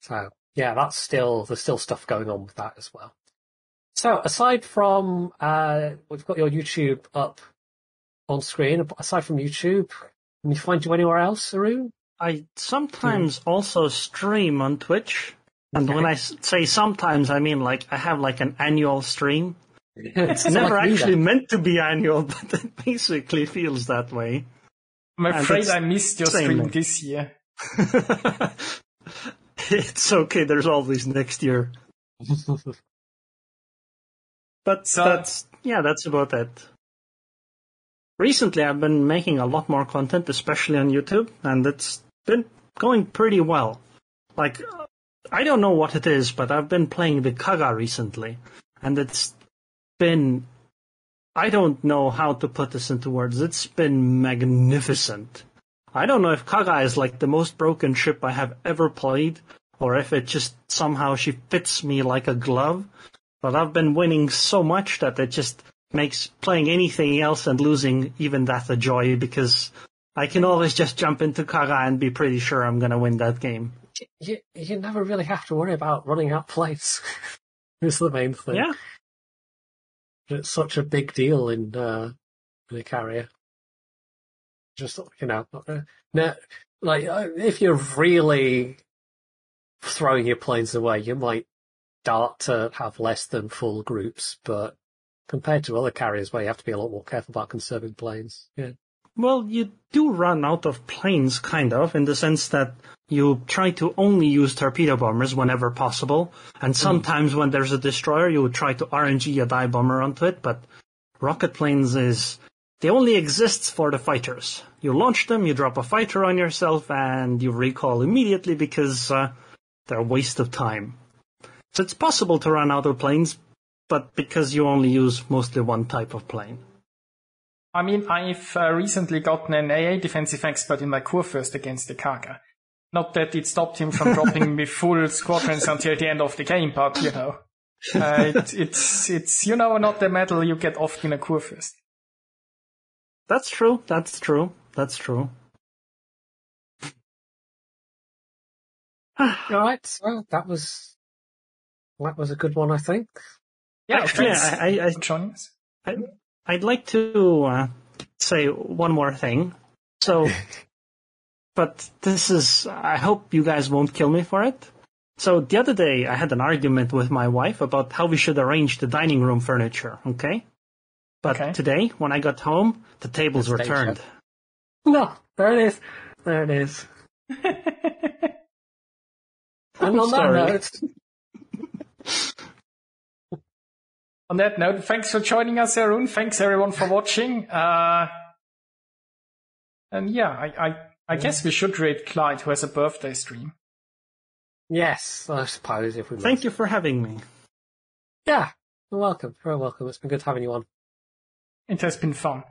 So yeah, that's still there's still stuff going on with that as well. So aside from uh, we've got your YouTube up on screen. Aside from YouTube, can we find you anywhere else, Arun? I sometimes also stream on Twitch. And when I say sometimes, I mean like I have like an annual stream. it's It's never like actually meant to be annual, but it basically feels that way. I'm afraid I missed your same. stream this year. it's okay, there's always next year. But So- that's yeah, that's about it. Recently, I've been making a lot more content, especially on YouTube, and it's been going pretty well. Like, I don't know what it is, but I've been playing the Kaga recently, and it's been. I don't know how to put this into words. It's been magnificent. I don't know if Kaga is like the most broken ship I have ever played, or if it just somehow she fits me like a glove. But I've been winning so much that it just makes playing anything else and losing even that a joy because I can always just jump into Kaga and be pretty sure I'm gonna win that game. You you never really have to worry about running out plates. is the main thing. Yeah. It's such a big deal in uh, in a carrier. Just you know, now, like uh, if you're really throwing your planes away, you might start to have less than full groups, but compared to other carriers where you have to be a lot more careful about conserving planes, yeah. Well, you do run out of planes, kind of, in the sense that you try to only use torpedo bombers whenever possible, and sometimes when there's a destroyer, you would try to RNG a dive bomber onto it, but rocket planes is, they only exist for the fighters. You launch them, you drop a fighter on yourself, and you recall immediately because uh, they're a waste of time. So it's possible to run out of planes, but because you only use mostly one type of plane. I mean, I've uh, recently gotten an AA defensive expert in my Kurfürst against the Kaga. Not that it stopped him from dropping me full squadrons until the end of the game, but you know, uh, it, it's it's you know not the medal you get often in a Kurfürst. That's true, that's true, that's true. All right, well that was that was a good one, I think. Yeah, Actually, thanks I, I, I for joining us. I, I'd like to uh, say one more thing. So, but this is, I hope you guys won't kill me for it. So the other day I had an argument with my wife about how we should arrange the dining room furniture, okay? But Okay. today, when I got home, the tables were turned. No, there it is. There it is. That sorry. note, On that note, thanks for joining us, Arun. Thanks everyone for watching. Uh, and yeah, I, I, I guess we should rate Clyde, who has a birthday stream. yes, I suppose if we Thank must. you for having me. Yeah, you're welcome. You're welcome. It's been good having you on. It has been fun.